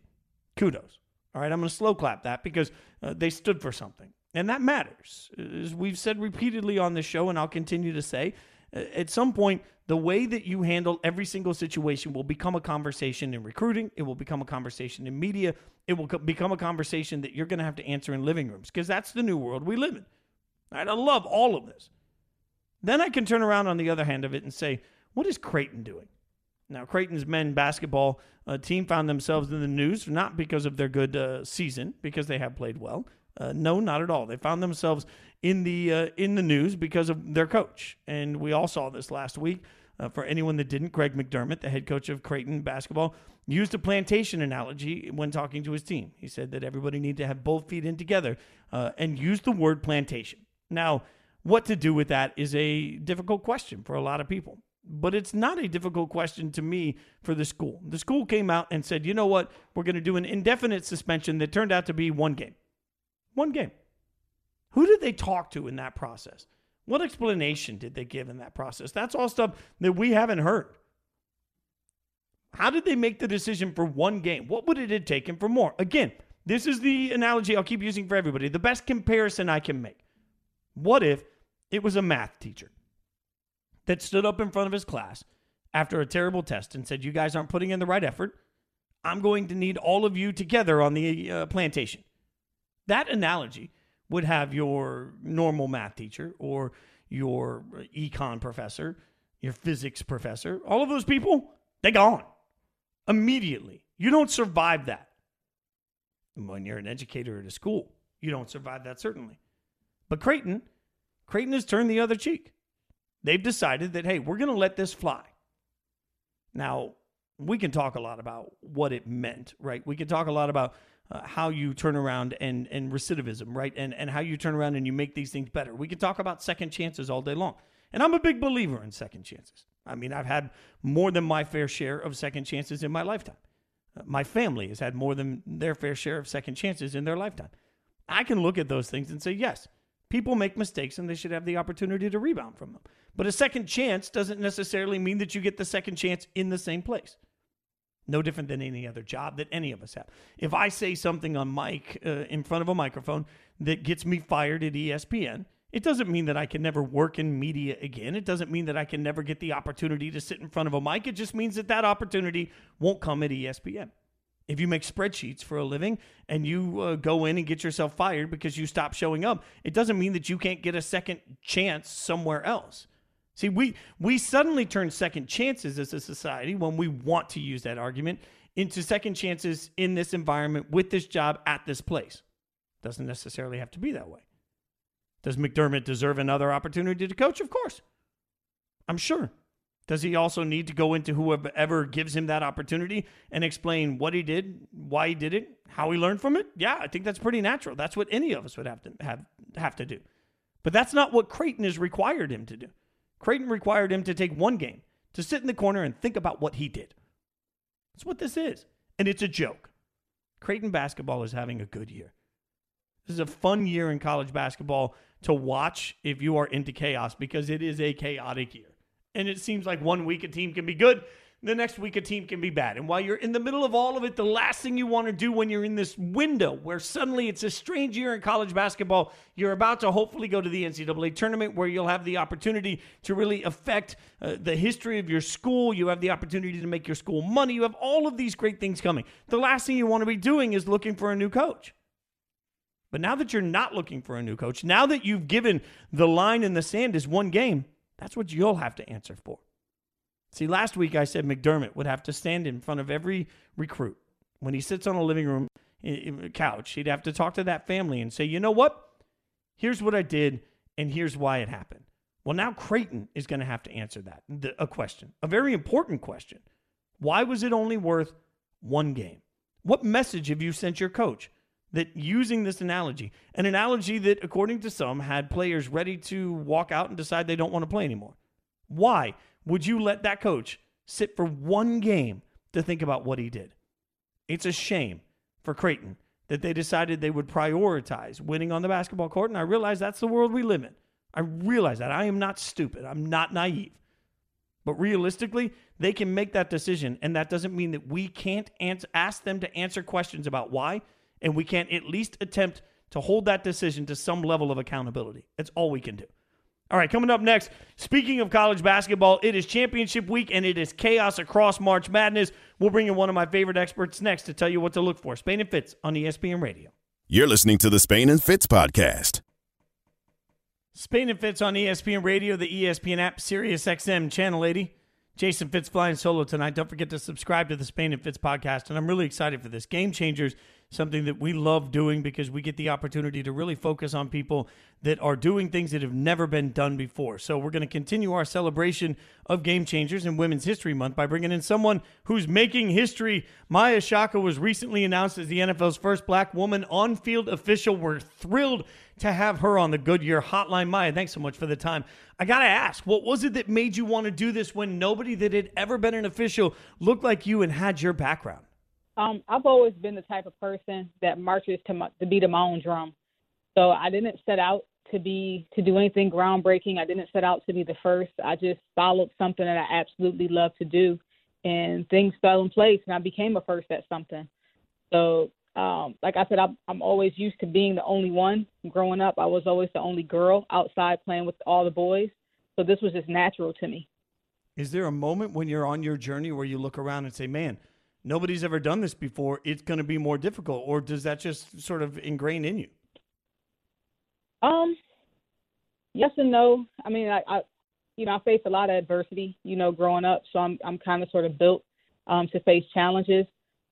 Kudos. All right, I'm going to slow clap that because uh, they stood for something. And that matters. As we've said repeatedly on this show, and I'll continue to say, uh, at some point, the way that you handle every single situation will become a conversation in recruiting. It will become a conversation in media. It will co- become a conversation that you're going to have to answer in living rooms because that's the new world we live in. I love all of this. Then I can turn around on the other hand of it and say, what is Creighton doing? Now, Creighton's men basketball uh, team found themselves in the news not because of their good uh, season, because they have played well. Uh, no, not at all. They found themselves in the uh, in the news because of their coach, and we all saw this last week. Uh, for anyone that didn't, Greg McDermott, the head coach of Creighton basketball, used a plantation analogy when talking to his team. He said that everybody need to have both feet in together uh, and use the word plantation. Now, what to do with that is a difficult question for a lot of people. But it's not a difficult question to me for the school. The school came out and said, you know what? We're going to do an indefinite suspension that turned out to be one game. One game. Who did they talk to in that process? What explanation did they give in that process? That's all stuff that we haven't heard. How did they make the decision for one game? What would it have taken for more? Again, this is the analogy I'll keep using for everybody. The best comparison I can make. What if it was a math teacher that stood up in front of his class after a terrible test and said, You guys aren't putting in the right effort. I'm going to need all of you together on the uh, plantation. That analogy would have your normal math teacher or your econ professor, your physics professor, all of those people, they gone immediately. You don't survive that. When you're an educator at a school, you don't survive that certainly. But Creighton, Creighton has turned the other cheek. They've decided that, hey, we're going to let this fly. Now, we can talk a lot about what it meant, right? We can talk a lot about uh, how you turn around and, and recidivism, right? And, and how you turn around and you make these things better. We can talk about second chances all day long. And I'm a big believer in second chances. I mean, I've had more than my fair share of second chances in my lifetime. Uh, my family has had more than their fair share of second chances in their lifetime. I can look at those things and say, yes, people make mistakes and they should have the opportunity to rebound from them. But a second chance doesn't necessarily mean that you get the second chance in the same place. No different than any other job that any of us have. If I say something on mic uh, in front of a microphone that gets me fired at ESPN, it doesn't mean that I can never work in media again. It doesn't mean that I can never get the opportunity to sit in front of a mic. It just means that that opportunity won't come at ESPN. If you make spreadsheets for a living and you uh, go in and get yourself fired because you stop showing up, it doesn't mean that you can't get a second chance somewhere else. See, we we suddenly turn second chances as a society when we want to use that argument into second chances in this environment with this job at this place. Doesn't necessarily have to be that way. Does McDermott deserve another opportunity to coach? Of course. I'm sure. Does he also need to go into whoever gives him that opportunity and explain what he did, why he did it, how he learned from it? Yeah, I think that's pretty natural. That's what any of us would have to have have to do. But that's not what Creighton has required him to do. Creighton required him to take one game, to sit in the corner and think about what he did. That's what this is. And it's a joke. Creighton basketball is having a good year. This is a fun year in college basketball to watch if you are into chaos because it is a chaotic year. And it seems like one week a team can be good, the next week a team can be bad. And while you're in the middle of all of it, the last thing you want to do when you're in this window where suddenly it's a strange year in college basketball, you're about to hopefully go to the NCAA tournament where you'll have the opportunity to really affect uh, the history of your school. You have the opportunity to make your school money. You have all of these great things coming. The last thing you want to be doing is looking for a new coach. But now that you're not looking for a new coach, now that you've given the line in the sand is one game, that's what you'll have to answer for. See, last week I said McDermott would have to stand in front of every recruit. When he sits on a living room couch, he'd have to talk to that family and say, you know what? Here's what I did, and here's why it happened. Well, now Creighton is going to have to answer that a question, a very important question. Why was it only worth one game? What message have you sent your coach that using this analogy, an analogy that, according to some, had players ready to walk out and decide they don't want to play anymore? Why? would you let that coach sit for one game to think about what he did? It's a shame for Creighton that they decided they would prioritize winning on the basketball court. And I realize that's the world we live in. I realize that. I am not stupid. I'm not naive. But realistically, they can make that decision. And that doesn't mean that we can't answer, ask them to answer questions about why. And we can't at least attempt to hold that decision to some level of accountability. That's all we can do. All right, coming up next, speaking of college basketball, it is championship week and it is chaos across March Madness. We'll bring in one of my favorite experts next to tell you what to look for. Spain and Fitz on ESPN Radio. You're listening to the Spain and Fitz podcast. Spain and Fitz on ESPN Radio, the ESPN app, Sirius XM, Channel 80. Jason Fitz flying solo tonight. Don't forget to subscribe to the Spain and Fitz podcast. And I'm really excited for this. Game Changers something that we love doing because we get the opportunity to really focus on people that are doing things that have never been done before. So we're going to continue our celebration of Game Changers in Women's History Month by bringing in someone who's making history. Maia Chaka was recently announced as the NFL's first black woman on-field official. We're thrilled to have her on the Goodyear Hotline. Maya, thanks so much for the time. I got to ask, what was it that made you want to do this when nobody that had ever been an official looked like you and had your background? Um, I've always been the type of person that marches to my, to beat my own drum. So I didn't set out to be to do anything groundbreaking. I didn't set out to be the first. I just followed something that I absolutely love to do, and things fell in place, and I became a first at something. So, um, like I said, I'm, I'm always used to being the only one. Growing up, I was always the only girl outside playing with all the boys. So this was just natural to me. Is there a moment when you're on your journey where you look around and say, "Man"? Nobody's ever done this before, it's going to be more difficult, or does that just sort of ingrain in you? Um, yes and no. I mean, I, I you know, I faced a lot of adversity, you know, growing up, so I'm I'm kind of sort of built um, to face challenges.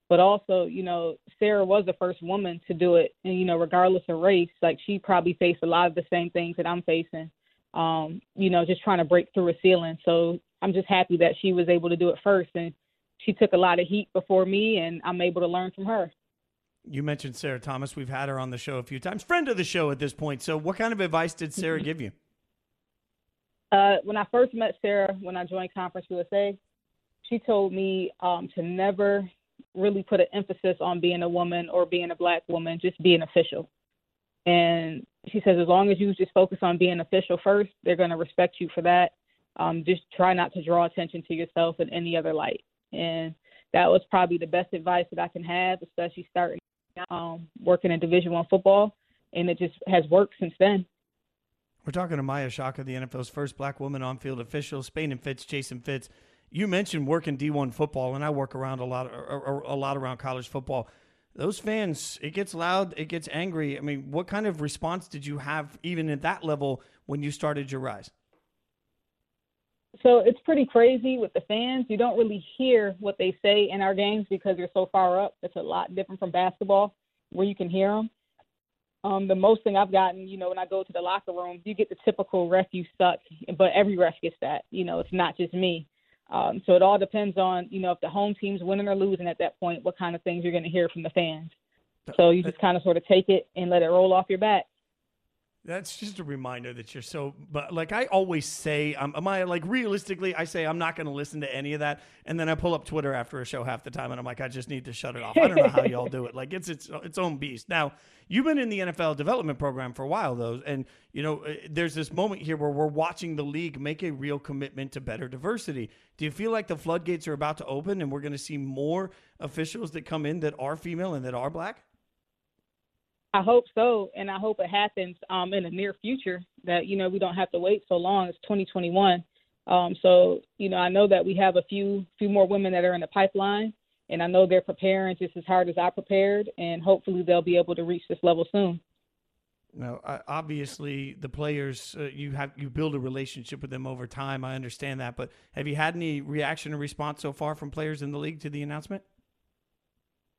But also, you know, Sarah was the first woman to do it, and you know, regardless of race, like she probably faced a lot of the same things that I'm facing. Um, you know, just trying to break through a ceiling. So I'm just happy that she was able to do it first, and she took a lot of heat before me, and I'm able to learn from her. You mentioned Sarah Thomas. We've had her on the show a few times, friend of the show at this point. So, what kind of advice did Sarah give you? Uh, when I first met Sarah, when I joined Conference USA, she told me um, to never really put an emphasis on being a woman or being a black woman, just be an official. And she says, as long as you just focus on being official first, they're going to respect you for that. Um, just try not to draw attention to yourself in any other light. And that was probably the best advice that I can have, especially starting um, working in Division One football, and it just has worked since then. We're talking to Maia Chaka, the NFL's first black woman on-field official. Spain and Fitz, Jason Fitz. You mentioned working D1 football, and I work around a lot, a lot around college football. Those fans, it gets loud, it gets angry. I mean, what kind of response did you have, even at that level, when you started your rise? So it's pretty crazy with the fans. You don't really hear what they say in our games because you're so far up. It's a lot different from basketball, where you can hear them. Um, the most thing I've gotten, you know, when I go to the locker room, you get the typical ref you suck, but every ref gets that. You know, it's not just me. Um, so it all depends on, you know, if the home team's winning or losing at that point, what kind of things you're going to hear from the fans. So you just kind of sort of take it and let it roll off your back. That's just a reminder that you're so. But like I always say, um, am I like realistically? I say I'm not going to listen to any of that, and then I pull up Twitter after a show half the time, and I'm like, I just need to shut it off. I don't know how [laughs] y'all do it. Like it's its its own beast. Now you've been in the NFL development program for a while, though, and you know uh, there's this moment here where we're watching the league make a real commitment to better diversity. Do you feel like the floodgates are about to open, and we're going to see more officials that come in that are female and that are black? I hope so, and I hope it happens um, in the near future. That you know we don't have to wait so long. It's 2021, um, so you know I know that we have a few few more women that are in the pipeline, and I know they're preparing just as hard as I prepared, and hopefully they'll be able to reach this level soon. Now, obviously, the players uh, you have you build a relationship with them over time. I understand that, but have you had any reaction or response so far from players in the league to the announcement?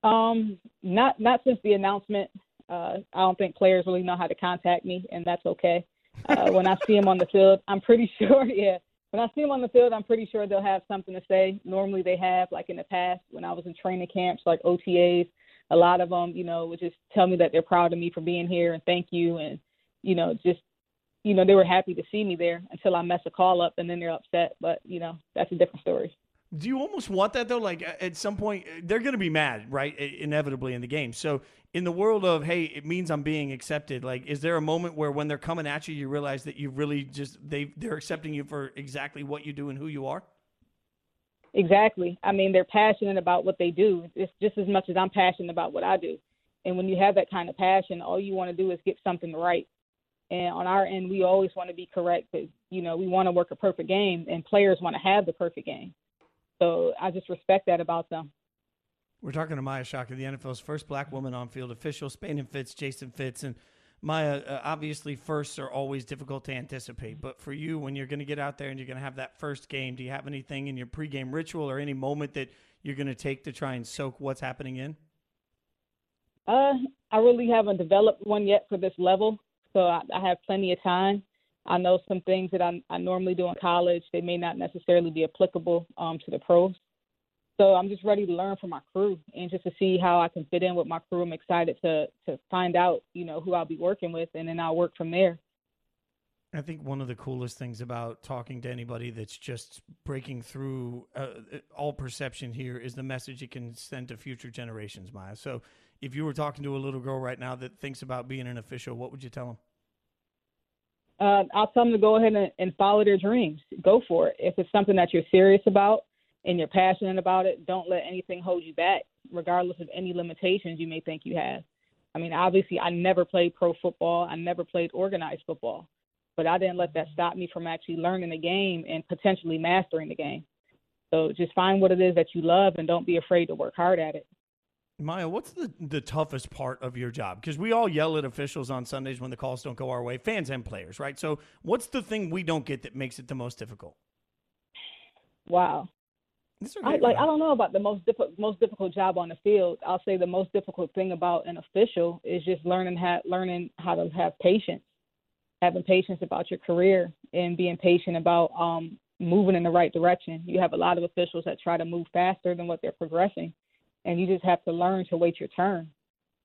Um, not not since the announcement. Uh, I don't think players really know how to contact me, and that's okay. Uh, when I see them on the field, I'm pretty [laughs] sure, yeah. When I see them on the field, I'm pretty sure they'll have something to say. Normally, they have, like in the past, when I was in training camps, like OTAs. A lot of them, you know, would just tell me that they're proud of me for being here and thank you, and you know, just you know, they were happy to see me there until I mess a call up, and then they're upset. But you know, that's a different story. Do you almost want that though? Like at some point, they're going to be mad, right? Inevitably in the game. So in the world of hey, it means I'm being accepted. Like, is there a moment where when they're coming at you, you realize that you really just they they're accepting you for exactly what you do and who you are? Exactly. I mean, they're passionate about what they do. It's just as much as I'm passionate about what I do. And when you have that kind of passion, all you want to do is get something right. And on our end, we always want to be correct. But you know, we want to work a perfect game, and players want to have the perfect game. So I just respect that about them. We're talking to Maia Chaka, the NFL's first black woman on field official, Spain and Fitz, Jason Fitz. And Maia, uh, obviously, firsts are always difficult to anticipate. But for you, when you're going to get out there and you're going to have that first game, do you have anything in your pregame ritual or any moment that you're going to take to try and soak what's happening in? Uh, I really haven't developed one yet for this level, so I, I have plenty of time. I know some things that I, I normally do in college. They may not necessarily be applicable um, to the pros. So I'm just ready to learn from my crew and just to see how I can fit in with my crew. I'm excited to to find out, you know, who I'll be working with, and then I'll work from there. I think one of the coolest things about talking to anybody that's just breaking through uh, all perception here is the message it can send to future generations, Maia. So, if you were talking to a little girl right now that thinks about being an official, what would you tell them? Uh, I'll tell them to go ahead and, and follow their dreams. Go for it. If it's something that you're serious about and you're passionate about it, don't let anything hold you back, regardless of any limitations you may think you have. I mean, obviously, I never played pro football. I never played organized football, but I didn't let that stop me from actually learning the game and potentially mastering the game. So just find what it is that you love and don't be afraid to work hard at it. Maia, what's the, the toughest part of your job? Because we all yell at officials on Sundays when the calls don't go our way, fans and players, right? So, what's the thing we don't get that makes it the most difficult? Wow. I, like I don't know about the most difficult most difficult job on the field. I'll say the most difficult thing about an official is just learning how learning how to have patience, having patience about your career, and being patient about um, moving in the right direction. You have a lot of officials that try to move faster than what they're progressing, and you just have to learn to wait your turn.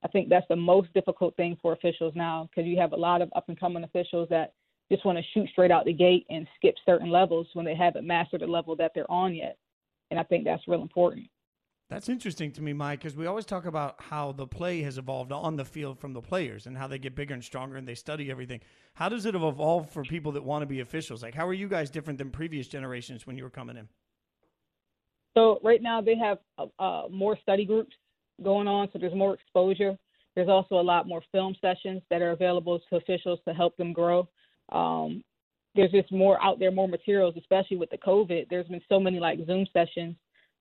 I think that's the most difficult thing for officials now because you have a lot of up and coming officials that just want to shoot straight out the gate and skip certain levels when they haven't mastered the level that they're on yet. And I think that's real important. That's interesting to me, Mike, because we always talk about how the play has evolved on the field from the players and how they get bigger and stronger and they study everything. How does it evolve for people that want to be officials? Like, how are you guys different than previous generations when you were coming in? So right now they have uh, uh, more study groups going on, so there's more exposure. There's also a lot more film sessions that are available to officials to help them grow. Um, there's just more out there, more materials, especially with the COVID. There's been so many like Zoom sessions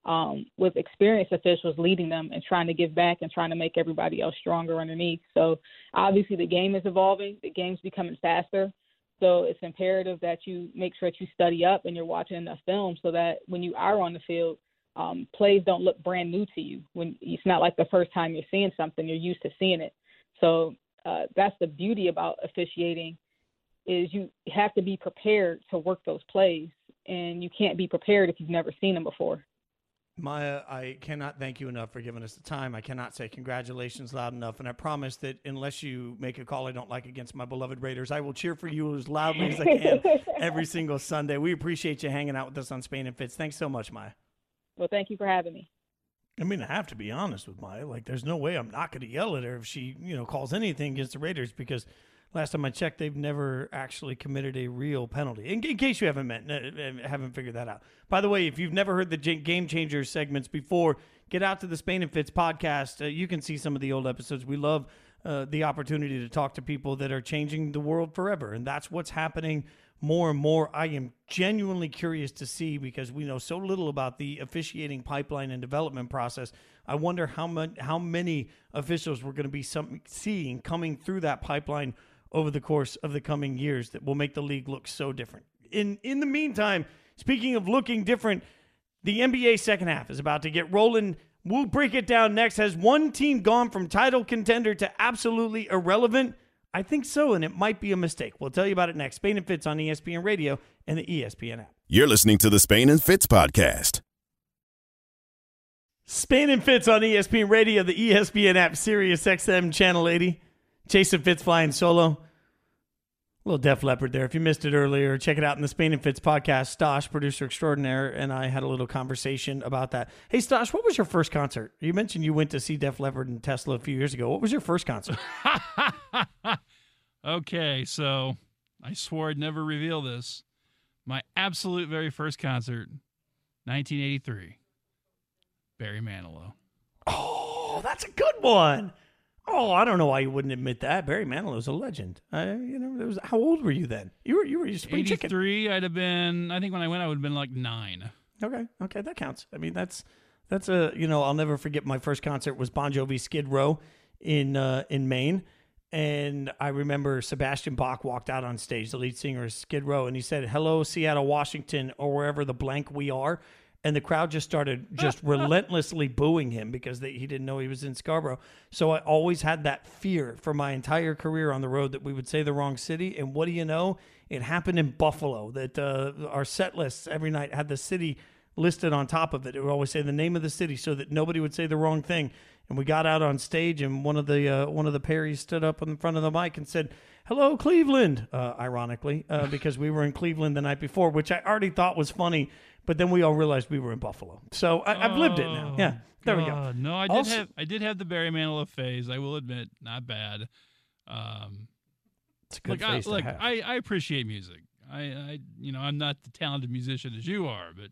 um, with experienced officials leading them and trying to give back and trying to make everybody else stronger underneath. So obviously the game is evolving, the game's becoming faster. So it's imperative that you make sure that you study up and you're watching enough film so that when you are on the field, um, plays don't look brand new to you. When it's not like the first time you're seeing something, you're used to seeing it. So uh, that's the beauty about officiating is you have to be prepared to work those plays, and you can't be prepared if you've never seen them before. Maia, I cannot thank you enough for giving us the time. I cannot say congratulations loud enough. And I promise that unless you make a call I don't like against my beloved Raiders, I will cheer for you as loudly as I can [laughs] every single Sunday. We appreciate you hanging out with us on Spain and Fitz. Thanks so much, Maia. Well, thank you for having me. I mean, I have to be honest with Maia. Like, there's no way I'm not going to yell at her if she, you know, calls anything against the Raiders because – last time I checked, they've never actually committed a real penalty. In, in, case you haven't met, haven't figured that out. By the way, if you've never heard the Game Changers segments before, get out to the Spain and Fitz podcast. Uh, you can see some of the old episodes. We love uh, the opportunity to talk to people that are changing the world forever, and that's what's happening more and more. I am genuinely curious to see because we know so little about the officiating pipeline and development process. I wonder how much, how many officials we're going to be some, seeing coming through that pipeline over the course of the coming years that will make the league look so different. In in the meantime, speaking of looking different, the NBA second half is about to get rolling. We'll break it down next. Has one team gone from title contender to absolutely irrelevant? I think so, and it might be a mistake. We'll tell you about it next. Spain and Fitz on ESPN Radio and the ESPN app. You're listening to the Spain and Fitz podcast. Spain and Fitz on ESPN Radio, the ESPN app, Sirius XM Channel 80. Jason Fitz flying solo. A little Def Leppard there. If you missed it earlier, check it out in the Spain and Fitz podcast. Stosh, producer extraordinaire, and I had a little conversation about that. Hey, Stosh, what was your first concert? You mentioned you went to see Def Leppard and Tesla a few years ago. What was your first concert? [laughs] okay, so I swore I'd never reveal this. My absolute very first concert, 1983, Barry Manilow. Oh, that's a good one. Oh, I don't know why you wouldn't admit that. Barry Manilow's a legend. I, you know, there was. How old were you then? You were you were just spring 83, chicken. I'd have been. I think when I went, I would have been like nine. Okay, okay, that counts. I mean, that's that's a you know, I'll never forget. My first concert was Bon Jovi Skid Row in uh, in Maine, and I remember Sebastian Bach walked out on stage, the lead singer of Skid Row, and he said, "Hello, Seattle, Washington, or wherever the blank we are." And the crowd just started just [laughs] relentlessly booing him because they, he didn't know he was in Scarborough. So I always had that fear for my entire career on the road that we would say the wrong city. And what do you know? It happened in Buffalo that uh, our set lists every night had the city listed on top of it. It would always say the name of the city so that nobody would say the wrong thing. And we got out on stage, and one of the uh, one of the Perrys stood up in front of the mic and said, "Hello, Cleveland." Uh, ironically, uh, [laughs] because we were in Cleveland the night before, which I already thought was funny but then we all realized we were in Buffalo. So I, have lived it now. Yeah, there God. we go. No, I did also, have I did have the Barry Manilow phase. I will admit, not bad. Um, it's a good phase I, like have. I, I appreciate music. I, I, you know, I'm not the talented musician as you are, but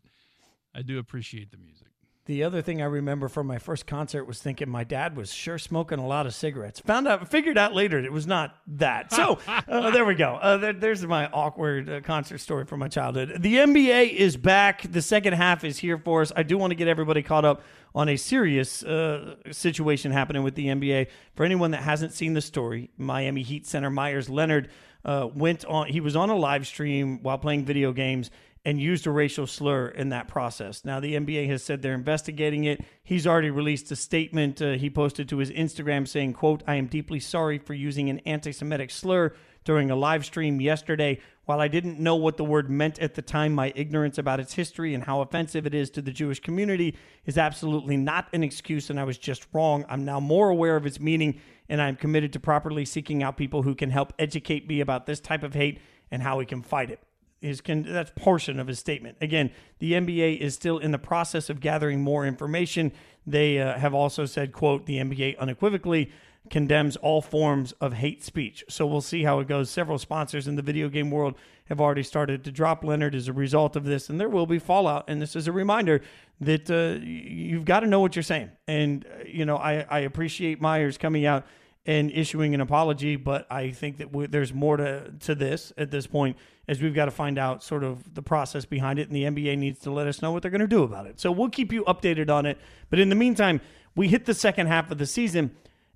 I do appreciate the music. The other thing I remember from my first concert was thinking my dad was sure smoking a lot of cigarettes. Found out, figured out later it was not that. So [laughs] uh, there we go. Uh, there, there's my awkward uh, concert story from my childhood. The NBA is back. The second half is here for us. I do want to get everybody caught up on a serious uh, situation happening with the NBA. For anyone that hasn't seen the story, Miami Heat center Myers Leonard uh, went on. He was on a live stream while playing video games and used a racial slur in that process. Now, the NBA has said they're investigating it. He's already released a statement uh, he posted to his Instagram saying, quote, I am deeply sorry for using an anti-Semitic slur during a live stream yesterday. While I didn't know what the word meant at the time, my ignorance about its history and how offensive it is to the Jewish community is absolutely not an excuse, and I was just wrong. I'm now more aware of its meaning, and I'm committed to properly seeking out people who can help educate me about this type of hate and how we can fight it his con- that's portion of his statement. Again, the NBA is still in the process of gathering more information. They uh, have also said, "quote The NBA unequivocally condemns all forms of hate speech." So we'll see how it goes. Several sponsors in the video game world have already started to drop Leonard as a result of this, and there will be fallout. And this is a reminder that uh, you've got to know what you're saying. And uh, you know, I, I appreciate Myers coming out and issuing an apology, but I think that we, there's more to to this at this point as we've got to find out sort of the process behind it, and the NBA needs to let us know what they're going to do about it. So we'll keep you updated on it. But in the meantime, we hit the second half of the season,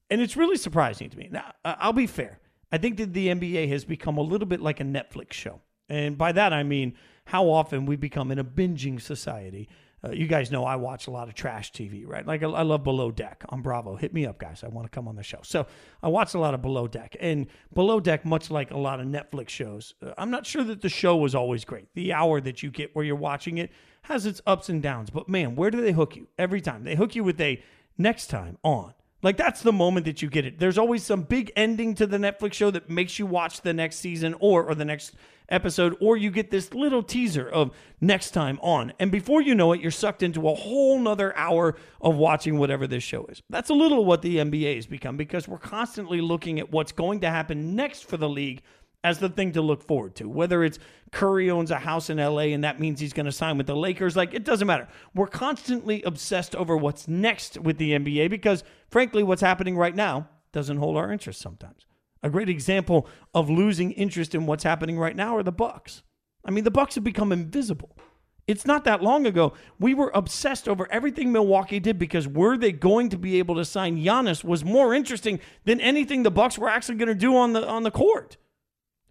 and it's really surprising to me. Now, I'll be fair. I think that the NBA has become a little bit like a Netflix show. And by that, I mean how often we become in a binging society uh, you guys know I watch a lot of trash TV, right? Like I, love Below Deck on Bravo. Hit me up, guys. I want to come on the show. So I watch a lot of Below Deck, and Below Deck, much like a lot of Netflix shows, uh, I'm not sure that the show was always great. The hour that you get where you're watching it has its ups and downs, but man, where do they hook you every time? They hook you with a next time on. Like that's the moment that you get it. There's always some big ending to the Netflix show that makes you watch the next season or or the next episode, or you get this little teaser of next time on. And before you know it, you're sucked into a whole nother hour of watching whatever this show is. That's a little what the NBA has become because we're constantly looking at what's going to happen next for the league as the thing to look forward to. Whether it's Curry owns a house in LA and that means he's going to sign with the Lakers, like it doesn't matter. We're constantly obsessed over what's next with the NBA because, frankly, what's happening right now doesn't hold our interest sometimes. A great example of losing interest in what's happening right now are the Bucks. I mean, the Bucks have become invisible. It's not that long ago we were obsessed over everything Milwaukee did because were they going to be able to sign Giannis was more interesting than anything the Bucks were actually going to do on the on the court.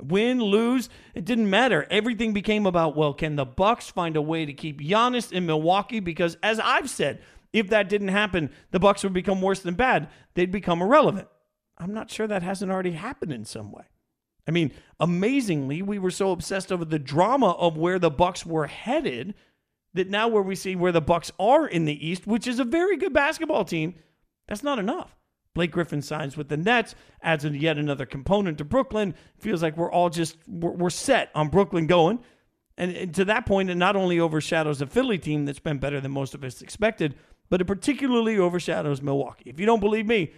Win, lose, it didn't matter. Everything became about well, can the Bucks find a way to keep Giannis in Milwaukee? Because as I've said, if that didn't happen, the Bucks would become worse than bad. They'd become irrelevant. I'm not sure that hasn't already happened in some way. I mean, amazingly, we were so obsessed over the drama of where the Bucks were headed that now where we see where the Bucks are in the East, which is a very good basketball team, that's not enough. Blake Griffin signs with the Nets, adds in yet another component to Brooklyn. Feels like we're all just we're, we're set on Brooklyn going, and, and to that point, it not only overshadows a Philly team that's been better than most of us expected, but it particularly overshadows Milwaukee. If you don't believe me,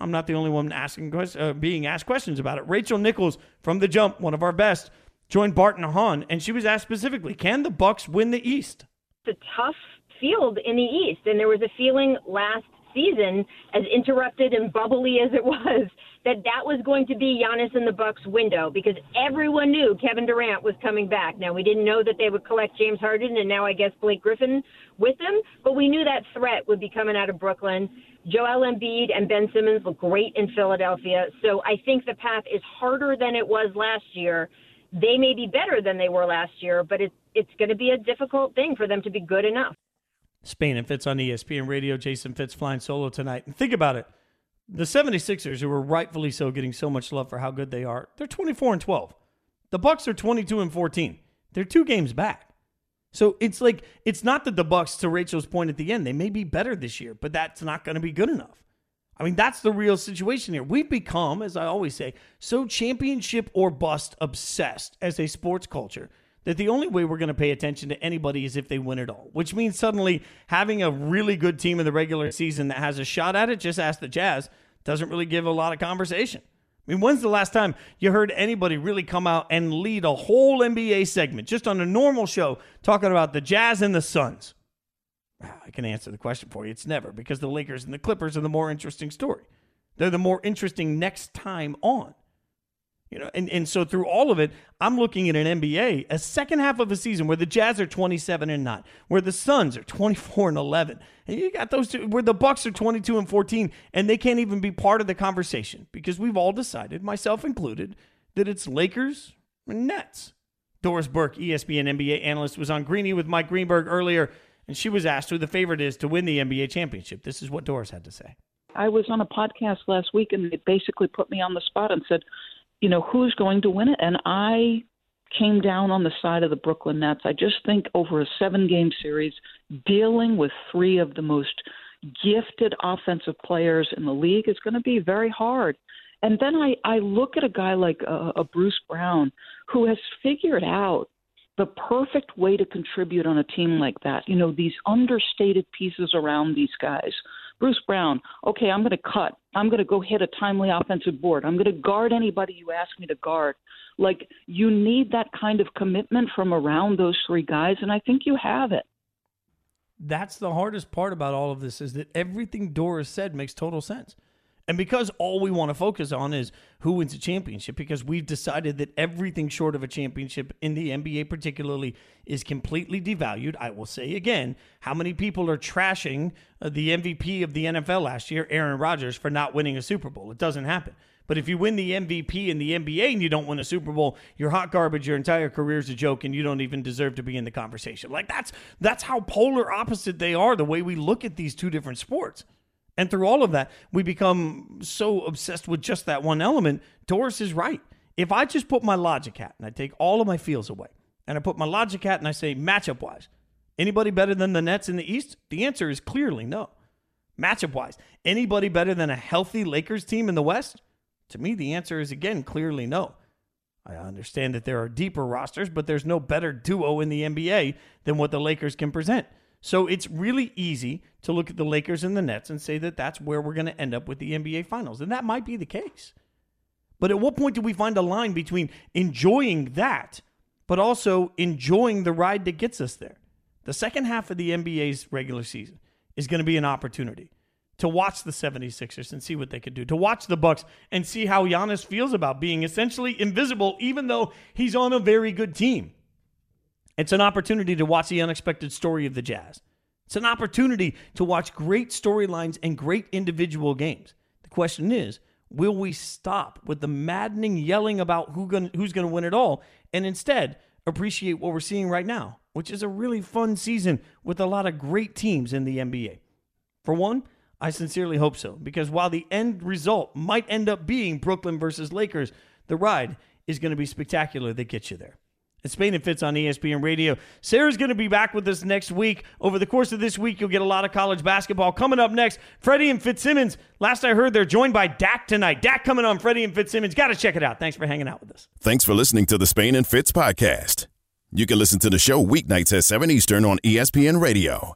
I'm not the only one asking uh, being asked questions about it. Rachel Nichols from the jump, one of our best, joined Bart and Hahn, and she was asked specifically, "Can the Bucks win the East?" It's a tough field in the East, and there was a feeling last season, as interrupted and bubbly as it [laughs] was, that that was going to be Giannis and the Bucks window because everyone knew Kevin Durant was coming back. Now we didn't know that they would collect James Harden and now I guess Blake Griffin with them, but we knew that threat would be coming out of Brooklyn. Joel Embiid and Ben Simmons look great in Philadelphia. So I think the path is harder than it was last year. They may be better than they were last year, but it's it's going to be a difficult thing for them to be good enough. Spain and Fitz on ESPN Radio. Jason Fitz flying solo tonight. And think about it. The 76ers, who are rightfully so getting so much love for how good they are, they're 24 and 12. The Bucks are 22 and 14. They're two games back. So it's like it's not that the Bucks, to Rachel's point at the end, they may be better this year, but that's not going to be good enough. I mean, that's the real situation here. We've become, as I always say, so championship or bust obsessed as a sports culture that the only way we're going to pay attention to anybody is if they win it all, which means suddenly having a really good team in the regular season that has a shot at it, just ask the Jazz, doesn't really give a lot of conversation. I mean, when's the last time you heard anybody really come out and lead a whole NBA segment just on a normal show talking about the Jazz and the Suns? Ah, I can answer the question for you. It's never because the Lakers and the Clippers are the more interesting story. They're the more interesting next time on. You know, and, and so through all of it, I'm looking at an NBA, a second half of a season where the Jazz are 27 and 9, where the Suns are 24 and 11. And you got those two where the Bucks are 22 and 14 and they can't even be part of the conversation because we've all decided, myself included, that it's Lakers and Nets. Doris Burke, ESPN NBA analyst, was on Greeny with Mike Greenberg earlier, and she was asked who the favorite is to win the NBA championship. This is what Doris had to say. I was on a podcast last week and they basically put me on the spot and said, you know, who's going to win it? And I came down on the side of the Brooklyn Nets. I just think over a seven game series, dealing with three of the most gifted offensive players in the league is going to be very hard. And then I, I look at a guy like uh, a Bruce Brown who has figured out the perfect way to contribute on a team like that. You know, these understated pieces around these guys. Bruce Brown, okay, I'm going to cut. I'm going to go hit a timely offensive board. I'm going to guard anybody you ask me to guard. Like, you need that kind of commitment from around those three guys, and I think you have it. That's the hardest part about all of this is that everything Doris said makes total sense. And because all we want to focus on is who wins a championship, because we've decided that everything short of a championship in the NBA, particularly, is completely devalued. I will say again how many people are trashing uh, the MVP of the NFL last year, Aaron Rodgers, for not winning a Super Bowl. It doesn't happen. But if you win the MVP in the NBA and you don't win a Super Bowl, you're hot garbage. Your entire career is a joke, and you don't even deserve to be in the conversation. Like that's that's how polar opposite they are. The way we look at these two different sports. And through all of that, we become so obsessed with just that one element. Doris is right. If I just put my logic hat and I take all of my feels away and I put my logic hat and I say matchup wise, anybody better than the Nets in the East? The answer is clearly no. Matchup wise, anybody better than a healthy Lakers team in the West? To me, the answer is again clearly no. I understand that there are deeper rosters, but there's no better duo in the NBA than what the Lakers can present. So it's really easy to look at the Lakers and the Nets and say that that's where we're going to end up with the NBA Finals. And that might be the case. But at what point do we find a line between enjoying that, but also enjoying the ride that gets us there? The second half of the NBA's regular season is going to be an opportunity to watch the 76ers and see what they could do, to watch the Bucks and see how Giannis feels about being essentially invisible, even though he's on a very good team. It's an opportunity to watch the unexpected story of the Jazz. It's an opportunity to watch great storylines and great individual games. The question is, will we stop with the maddening yelling about who gonna, who's going to win it all and instead appreciate what we're seeing right now, which is a really fun season with a lot of great teams in the NBA? For one, I sincerely hope so, because while the end result might end up being Brooklyn versus Lakers, the ride is going to be spectacular that gets you there. It's Spain and Fitz on ESPN Radio. Sarah's going to be back with us next week. Over the course of this week, you'll get a lot of college basketball. Coming up next, Freddie and Fitzsimmons. Last I heard, they're joined by Dak tonight. Dak coming on Freddie and Fitzsimmons. Got to check it out. Thanks for hanging out with us. Thanks for listening to the Spain and Fitz podcast. You can listen to the show weeknights at 7 Eastern on ESPN Radio.